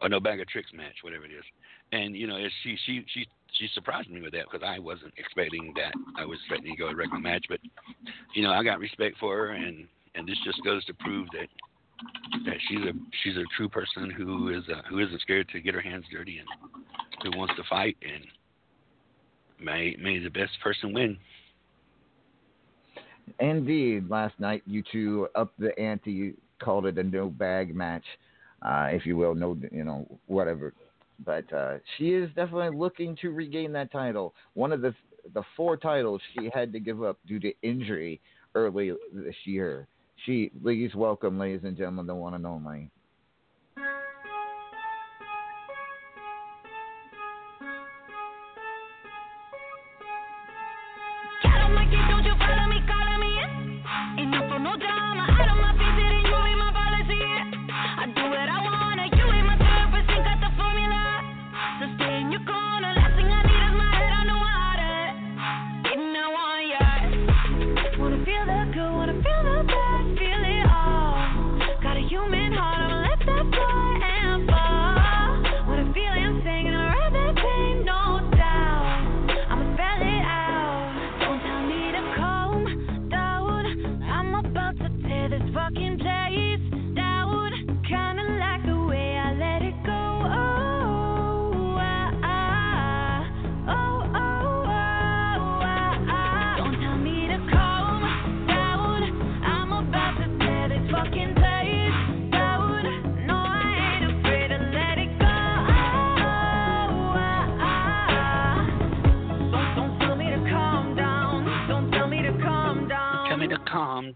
or no bag of tricks match, whatever it is. And you know, she she she she surprised me with that because I wasn't expecting that. I was expecting to go a regular match, but you know, I got respect for her, and and this just goes to prove that that she's a she's a true person who is uh, who isn't scared to get her hands dirty and who wants to fight and may may the best person win. Indeed, last night you two upped the ante. You called it a no bag match, uh, if you will, no, you know, whatever. But uh, she is definitely looking to regain that title. One of the the four titles she had to give up due to injury early this year. She, please welcome, ladies and gentlemen, the one and only.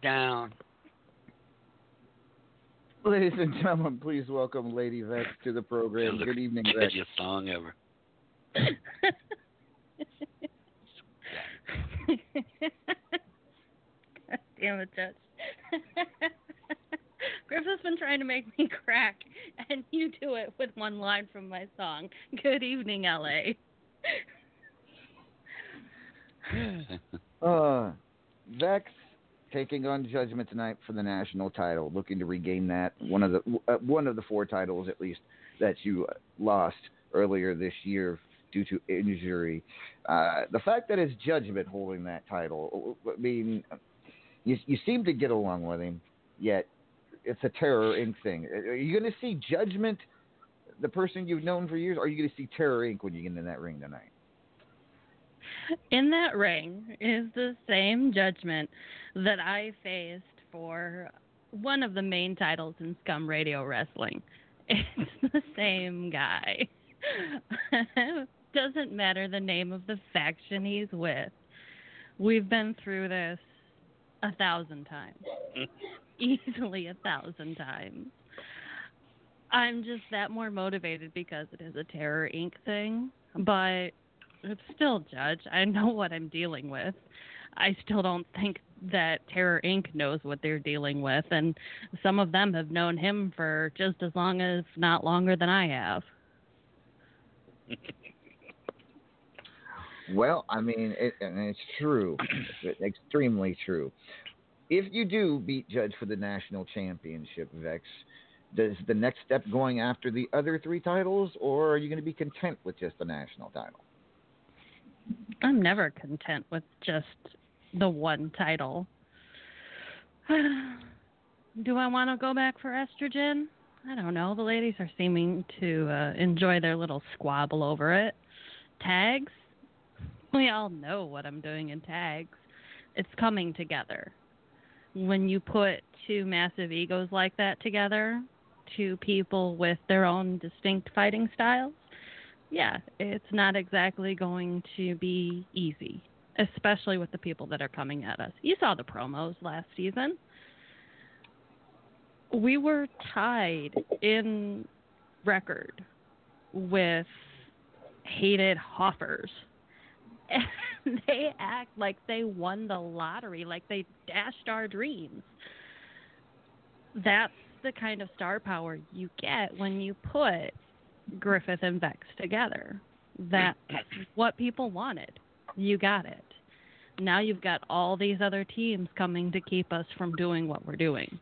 Down. Tell me to calm down. Ladies and gentlemen, please welcome Lady Vexx to the program. Good evening, the Vexx. catchiest song ever. God damn it, Judge. Griffith's been trying to make me crack, and you do it with one line from my song. Good evening, LA. Uh, Vexx taking on Judgement tonight for the national title, looking to regain that one of the uh, one of the four titles at least that you uh, lost earlier this year due to injury. Uh, the fact that it's Judgement holding that title, I mean, you you seem to get along with him, yet it's a Terror Inc. thing. Are you going to see Judgement, the person you've known for years, or are you going to see Terror Inc. when you get in that ring tonight? <laughs> In that ring is the same Judgement that I faced for one of the main titles in Scum Radio Wrestling. <laughs> It's the same guy. <laughs> Doesn't matter the name of the faction he's with. We've been through this a thousand times. Easily a thousand times. I'm just that more motivated because it is a Terror Inc. thing. But still Judge. I know <laughs> what I'm dealing with. I still don't think that Terror Inc. knows what they're dealing with, and some of them have known him for just as long as not longer than I have. <laughs> Well, I mean, it, and it's true, <clears throat> it's extremely true. If you do beat Judge for the national championship, Vexx, does the next step going after the other three titles, or are you going to be content with just the national title? I'm never content with just the one title. <sighs> Do I want to go back for estrogen? I don't know. The ladies are seeming to uh, enjoy their little squabble over it. Tags? We all know what I'm doing in tags. It's coming together. When you put two massive egos like that together, two people with their own distinct fighting styles, yeah, it's not exactly going to be easy, especially with the people that are coming at us. You saw the promos last season. We were tied in record with hated Hoffers. <laughs> And they act like they won the lottery, like they dashed our dreams. That's the kind of star power you get when you put Griffith and Vexx together. That's what people wanted. You got it. Now you've got all these other teams coming to keep us from doing what we're doing.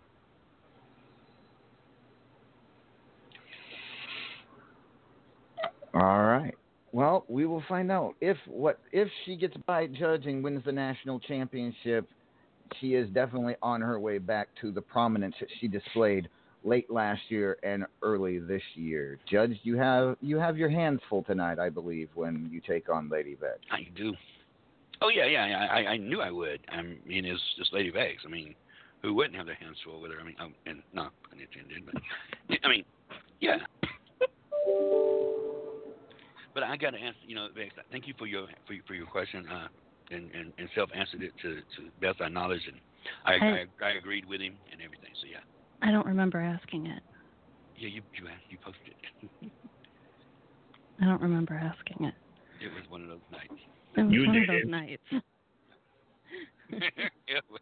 All right. Well, we will find out if what if she gets by Judge and wins the national championship. She is definitely on her way back to the prominence that she displayed late last year and early this year. Judge, you have you have your hands full tonight, I believe, when you take on Lady Vexx. I do. Oh yeah, yeah, yeah. I, I knew I would. I mean, it's just Lady Vexx. I mean, who wouldn't have their hands full with her? I mean, oh, and not pun intended, but <laughs> I mean, yeah. But I got to ask, You know, Vexx. Thank you for your for your, for your question. Uh, and, and, and self answered it to to the best of our knowledge, and I, I I agreed with him and everything. So yeah, I don't remember asking it. yeah. You you asked, you posted. it. I don't remember asking it. it was one of those nights. It was You one of did those nights. <laughs> <laughs> Oh yeah, but-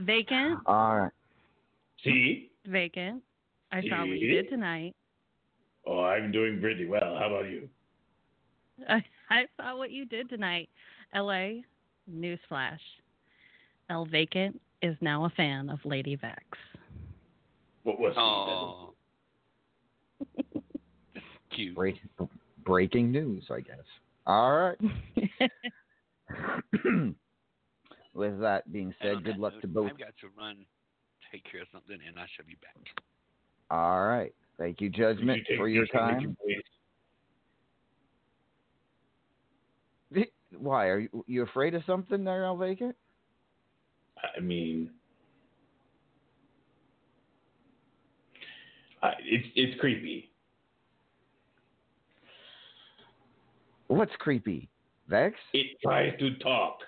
Vacant, All right. See? vacant. I saw what you See? did tonight. Oh, I'm doing pretty well. How about you? <laughs> I, I saw what you did tonight. LA, newsflash. El Vacant is now a fan of Lady Vexx. What was Oh, <laughs> cute. Break, breaking news, I guess. All right. <laughs> With that being said, good luck note, to both. I've got to run, take care of something, and I shall be back. All right. Thank you, Judgement, You for your this and make time. you wait. Why are you, you afraid of something there, El Vacant? I mean, I, it's it's creepy. What's creepy? Vexx? It tries to talk.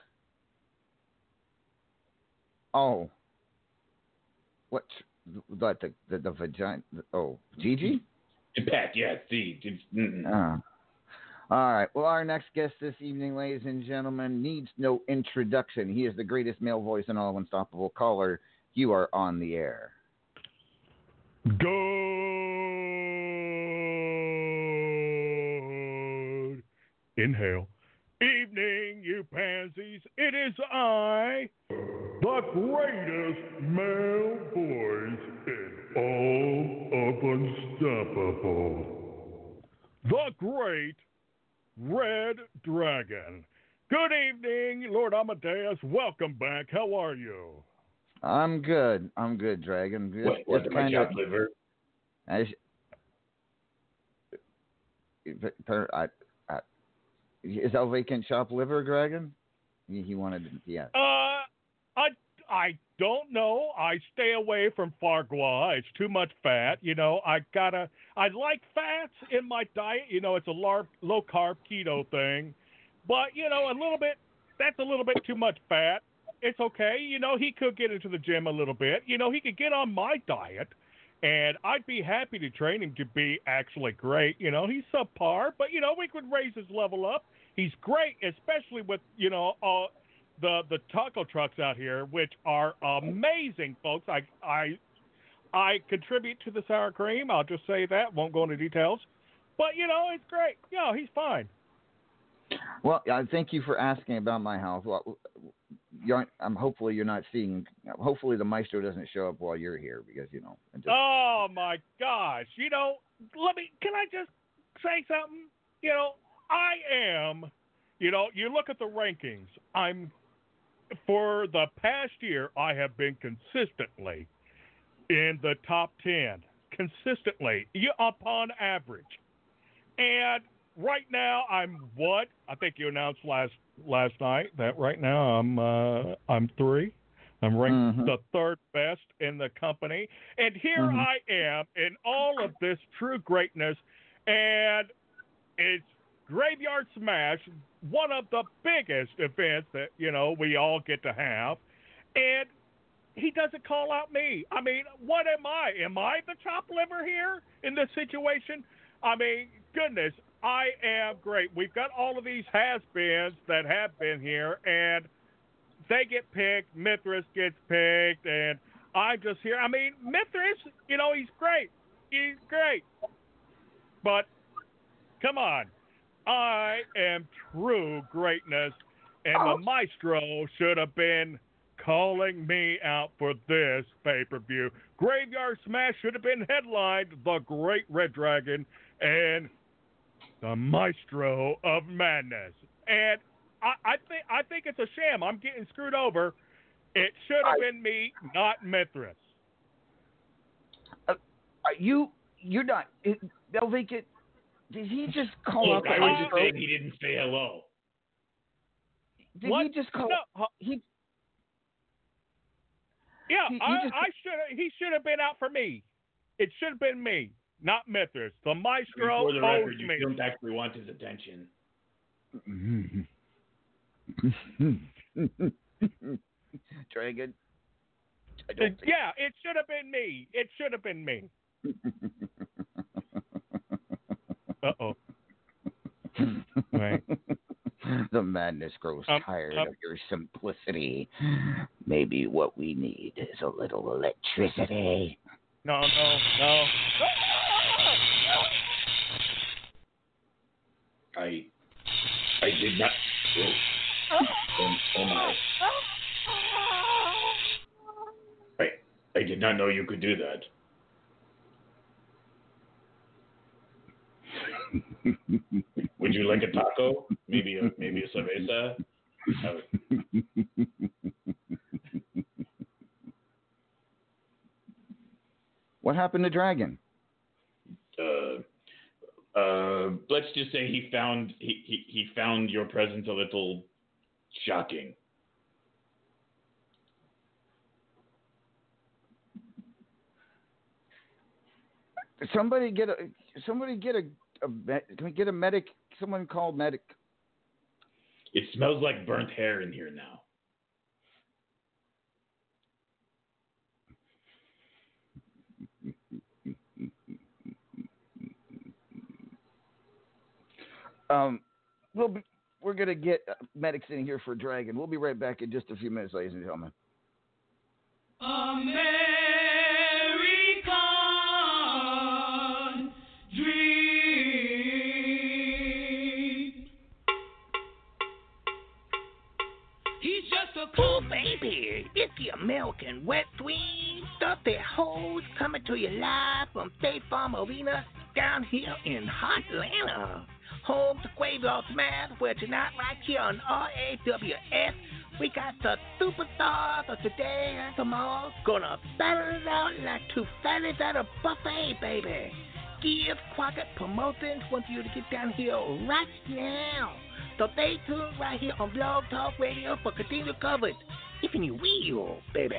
Oh. What? what the the, the vagina? Oh, Gigi. Impact, yeah, see, it's, mm-mm. Uh, all right. Well, our next guest this evening, ladies and gentlemen, needs no introduction. He is the greatest male voice in all of Unstoppable Caller. You are on the air. Good inhale. Evening, you pansies. It is I, the greatest male voice in all of Unstoppable. The great Red Dragon. Good evening, Lord Amadeus. Welcome back. How are you? I'm good. I'm good, Dragon. Just, What, what, just kind of. liver? I, I, I, is that vacant shop liver, Dragon? He, he wanted, yeah. Uh, I don't know. I stay away from foie. It's too much fat. You know, I gotta. I like fats in my diet. You know, it's a lar- low carb keto thing, but you know, a little bit. That's a little bit too much fat. It's okay. You know, he could get into the gym a little bit. You know, he could get on my diet, and I'd be happy to train him to be actually great. You know, he's subpar, but you know, we could raise his level up. He's great, especially with you know uh, the the taco trucks out here, which are amazing, folks. I I I contribute to the sour cream. I'll just say that. Won't go into details, but you know, it's great. Yeah, he's fine. Well, I thank you for asking about my health. Well, I'm hopefully you're not seeing. Hopefully the maestro doesn't show up while you're here because you know. just- Oh my gosh! You know, let me. Can I just say something? You know, I am. You know, you look at the rankings. I'm for the past year. I have been consistently in the top ten, consistently upon average. And right now, I'm what I think you announced last last night that right now I'm uh, I'm three. I'm ranked Mhm. the third best in the company, and here Mhm. I am in all of this true greatness, and it's Graveyard Smash, one of the biggest events that you know we all get to have, and he doesn't call out me. I mean, what am I? Am I the chop liver here in this situation? I mean, goodness, I am great. We've got all of these has-beens that have been here, and they get picked. Mithras gets picked, and I'm just here. I mean, Mithras, you know, he's great. He's great. But come on, I am true greatness, and the oh. maestro should have been calling me out for this pay per view. Graveyard Smash should have been headlined The Great Red Dragon and the Maestro of Madness. And I, I think I think it's a sham. I'm getting screwed over. It should have been me, not Mithras. Are you you're not Velvacant. Did he just <laughs> call Look, out I was just saying he didn't say hello. Did What? he just call? No, he Yeah, He- he I, just- I should he should have been out for me. It should have been me, not Mithras. The Maestro For the owes record, you me. don't actually want his attention. <laughs> Dragon. I It- yeah, it should have been me. It should have been me. <laughs> Uh oh. <laughs> Right. the madness grows Um, tired um, of your simplicity. Maybe what we need is a little electricity. No, no, no. I I did not. Oh, oh, oh my! <laughs> I I did not know you could do that. Would you like a taco? Maybe a maybe a cerveza? What happened to Dragon? uh, uh, let's just say he found he, he, he found your presence a little shocking. Somebody get a somebody get a, a med- can we get a medic? Someone call medic. It smells like burnt hair in here now. Um, we'll be, we're gonna get uh, medics in here for Dragon. We'll be right back in just a few minutes, ladies and gentlemen. American dream. Cool baby. It's the American Wet Dream. Stuff that hoes coming to you live from State Farm Arena down here in Hot Atlanta. Home to Graveyard Smash, where tonight right here on RAWF, we got the superstars of today and tomorrow gonna battle it out like two fatties at a buffet, baby. Jim Crockett Promotions wants you to get down here right now. So stay tuned right here on Blog Talk Radio for continued coverage. If you will, baby.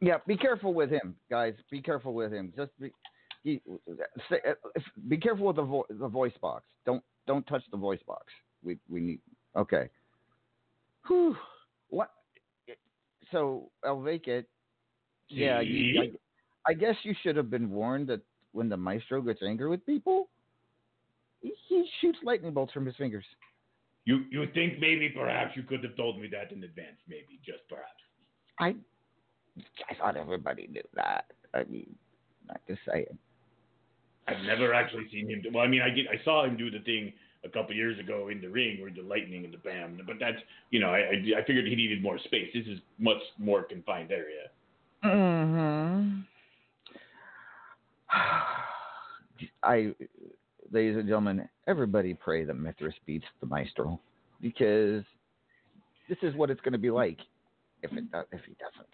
Yeah, be careful with him, guys. Be careful with him. Just be, uh, be careful with the vo- the voice box. Don't don't touch the voice box. We we need okay. Whew. What? So it. Yeah, you, I, I guess you should have been warned that when the maestro gets angry with people, he, he shoots lightning bolts from his fingers. You you think maybe perhaps you could have told me that in advance, maybe just perhaps. I I thought everybody knew that. I mean, not just saying. I've never actually seen him. Do, well, I mean, I get I saw him do the thing a couple years ago in the ring where the lightning and the bam, but that's you know I I, I figured he needed more space. This is much more confined area. Mm-hmm. <sighs> I, ladies and gentlemen, everybody pray that Mithras beats the Maestro because this is what it's going to be like if it if he doesn't.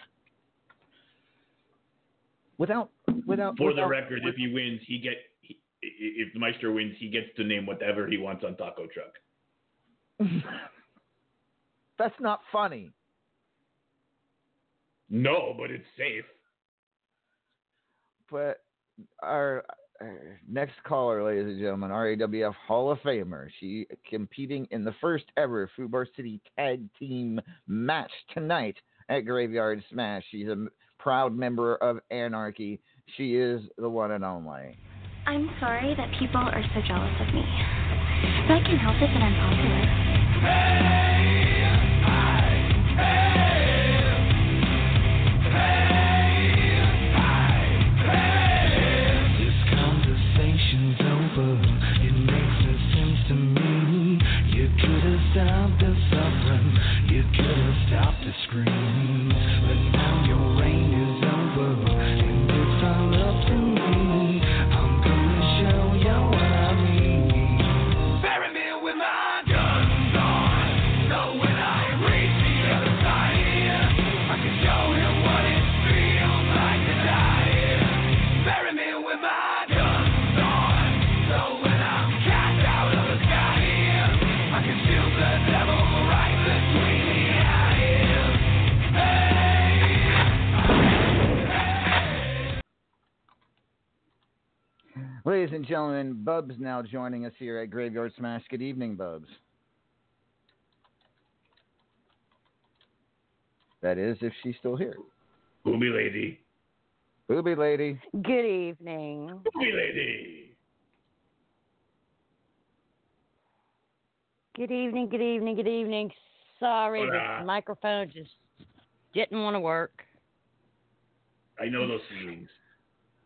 Without without For the without- record, if he wins, he get if the Maestro wins, he gets to name whatever he wants on Taco Truck. <laughs> that's not funny. No, but it's safe. But our uh, next caller, ladies and gentlemen, RAWF Hall of Famer. She competing in the first ever Fubar City Tag Team match tonight at Graveyard Smash. She's a proud member of Anarchy. She is the one and only. I'm sorry that people are so jealous of me. But I can help it that I'm popular. This conversation's over. It makes no sense to me. You could have stopped the suffering. You could have stopped the screams. Ladies and gentlemen, Bubs now joining us here at Graveyard Smash. Good evening, Bubs. That is, if she's still here. Booby lady. Booby lady. Good evening. Booby lady. Good evening, good evening, good evening. Sorry, Hola. the microphone just didn't want to work. I know those feelings.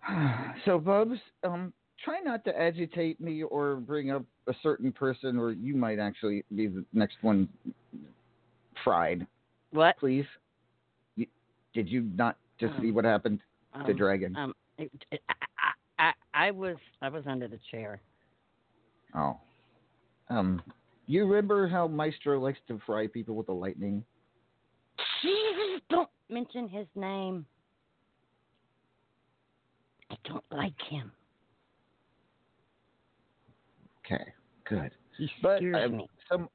<sighs> So, Bubs, um, try not to agitate me or bring up a certain person, or you might actually be the next one fried. What? Please. You, did you not just see what happened to Um, Dragon? Um, it, it, I, I, I I was I was under the chair. oh. Um, you remember how Maestro likes to fry people with the lightning? Jesus, don't mention his name. I don't like him. Okay, good. He But scares um, me. some,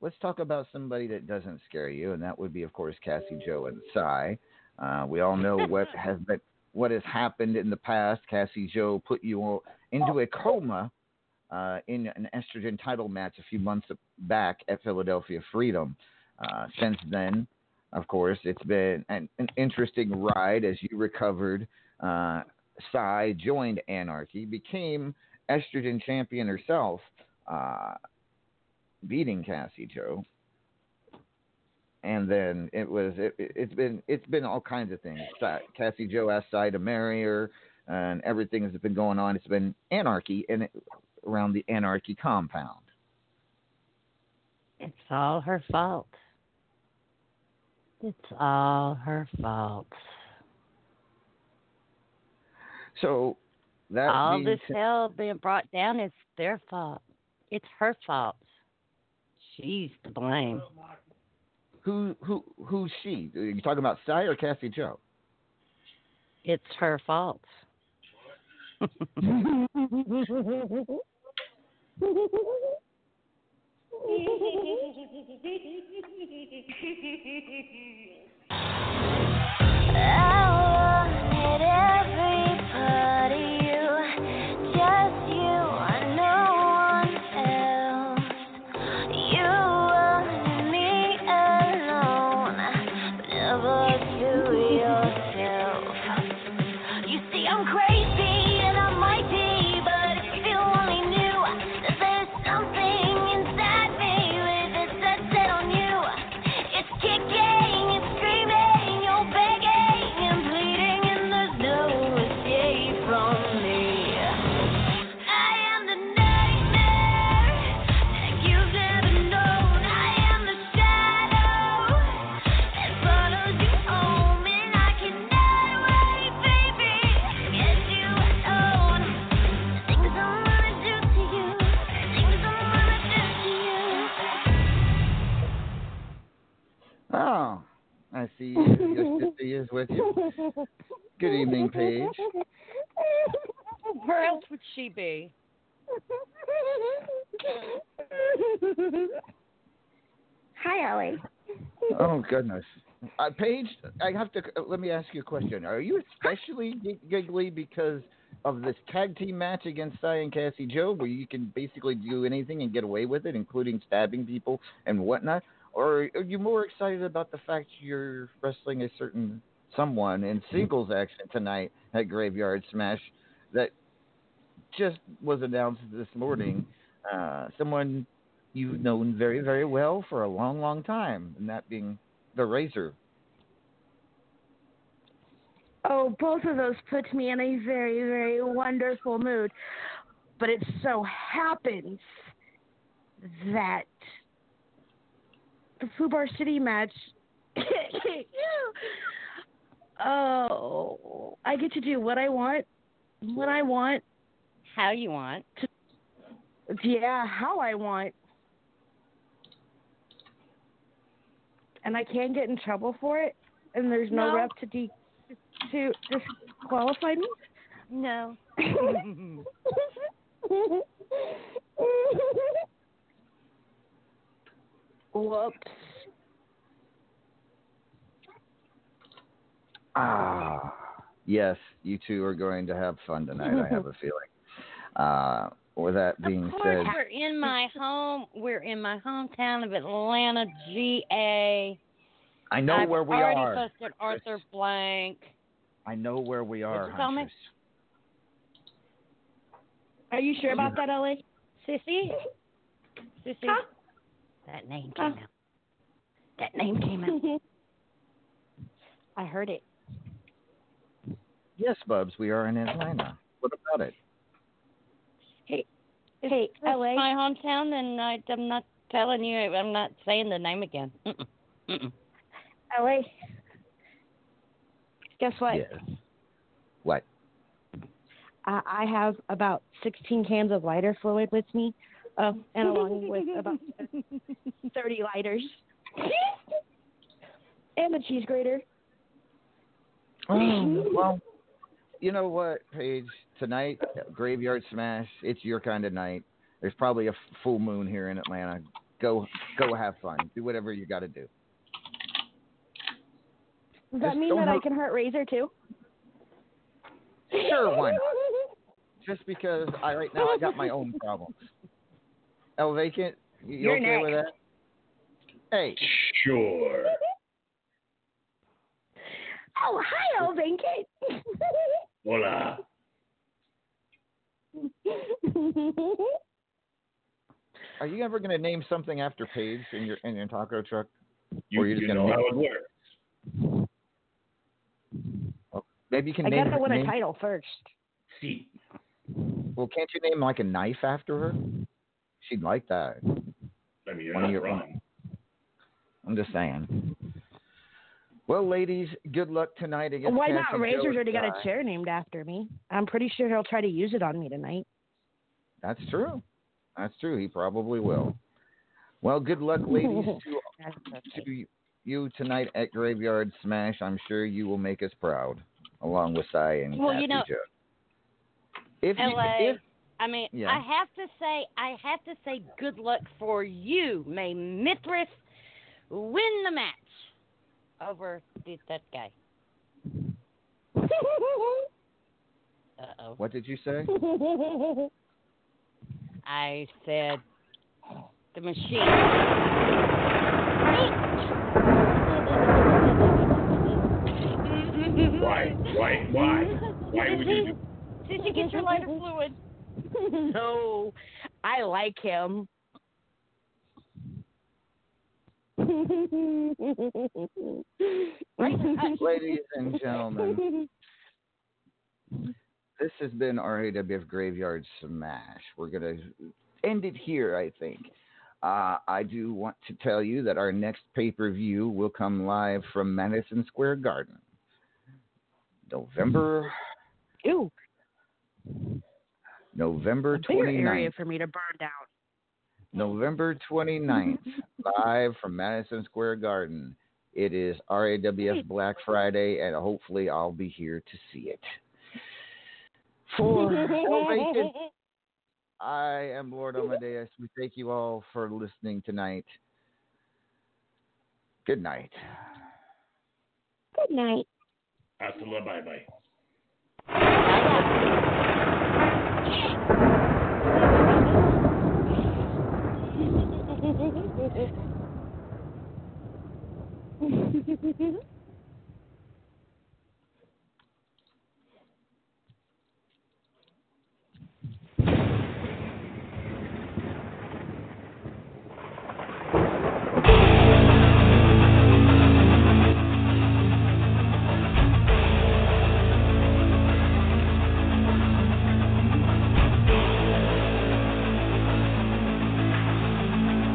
let's talk about somebody that doesn't scare you, and that would be, of course, Cassie Joe and Cy. Uh, we all know <laughs> what has been, what has happened in the past. Cassie Joe put you all into a coma uh, in an estrogen title match a few months back at Philadelphia Freedom. Uh, since then, of course, it's been an, an interesting ride as you recovered uh, Sai joined Anarchy, became estrogen champion herself, uh, beating Cassie Joe. And then it was it, it- it's been it's been all kinds of things. Cassie Joe asked Sai to marry her, and everything has been going on. It's been anarchy and around the anarchy compound. It's all her fault. It's all her fault. So that all being this said- <laughs> hell being brought down is their fault. It's her fault. She's to blame. Who who who's she? Are you talking about Sai or Cassie Joe? It's her fault. <laughs> <laughs> see you. Your sister is with you. Good evening, Paige. Where else would she be? Hi, Ellie. Oh goodness, uh, Paige. I have to uh, let me ask you a question. Are you especially giggly because of this tag team match against Cy and Cassie Joe, where you can basically do anything and get away with it, including stabbing people and whatnot? Or are you more excited about the fact you're wrestling a certain someone in singles action tonight at Graveyard Smash that just was announced this morning? Uh, someone you've known very, very well for a long, long time, and that being the Razor. Oh, both of those put me in a very, very wonderful mood. But it so happens that the Fubar City match. <coughs> oh, I get to do what I want, when I want. How you want. Yeah, how I want. And I can't get in trouble for it, and there's no, No. rep to de- to disqualify me. No. <laughs> <laughs> <laughs> Whoops. Ah, yes, you two are going to have fun tonight. I have a <laughs> feeling. Uh, with that being Of course, said, we're in my home. We're in my hometown of Atlanta, GA. I know I've where we already are. posted Arthur Blank. I know where we are. you call me? Huntress. Are you sure about that, Ellie? Sissy? Sissy? That name came out. That name came out. <laughs> I heard it. Yes, Bubs, we are in Atlanta. What about it? Hey, hey, It's LA. my hometown, and I, I'm not telling you. I'm not saying the name again. Mm-mm. Mm-mm. LA. Guess what? Yes. What? I, I have about 16 cans of lighter fluid with me, uh, and along with <laughs> about 30 lighters. and a cheese grater. Oh, well, you know what, Paige? Tonight, Graveyard Smash. It's your kind of night. There's probably a full moon here in Atlanta. Go, go have fun. Do whatever you got to do. Does that Just mean don't that I can hurt Razor too? Sure, why not? <laughs> Just because I right now I got my own problems. El Vacant, you You're okay with that? Hey. Sure. <laughs> Oh, hi, El Vacant. <laughs> Hola. Are you ever going to name something after Paige in your in your taco truck? You, Or you're just you gonna know how it works. Oh, maybe you can I name. gotta win a name- title first. See. Well, can't you name like a knife after her? She'd like that. I mean, you're One of not your- wrong. I'm just saying. Well, ladies, good luck tonight against. Why not? Razor's Joe already got a chair named after me. I'm pretty sure he'll try to use it on me tonight. That's true. That's true. He probably will. Well, good luck, ladies, <laughs> to, to you tonight at Graveyard Smash. I'm sure you will make us proud, along with Cy and Well, you Kathy know- Joe. If you, LA. if I mean, Yeah. I have to say, I have to say, good luck for you. May Mithras win the match over the, that guy. Uh oh. what did you say? <laughs> I said the machine. Why? Why? Why? Why would you do? <laughs> Did you get your lighter fluid? <laughs> no, I like him. <laughs> Ladies and gentlemen, this has been RAWF Graveyard Smash. We're going to end it here, I think. Uh, I do want to tell you that our next pay per view will come live from Madison Square Garden. November. Ooh. November Bigger 29th. area for me to burn down. November 29th, <laughs> live from Madison Square Garden. It is RAWF Black Friday, and hopefully I'll be here to see it. For Elevation, <laughs> I am Lord Amadeus. We thank you all for listening tonight. Good night. Good night. Hasta la bye bye. Thank <laughs> you.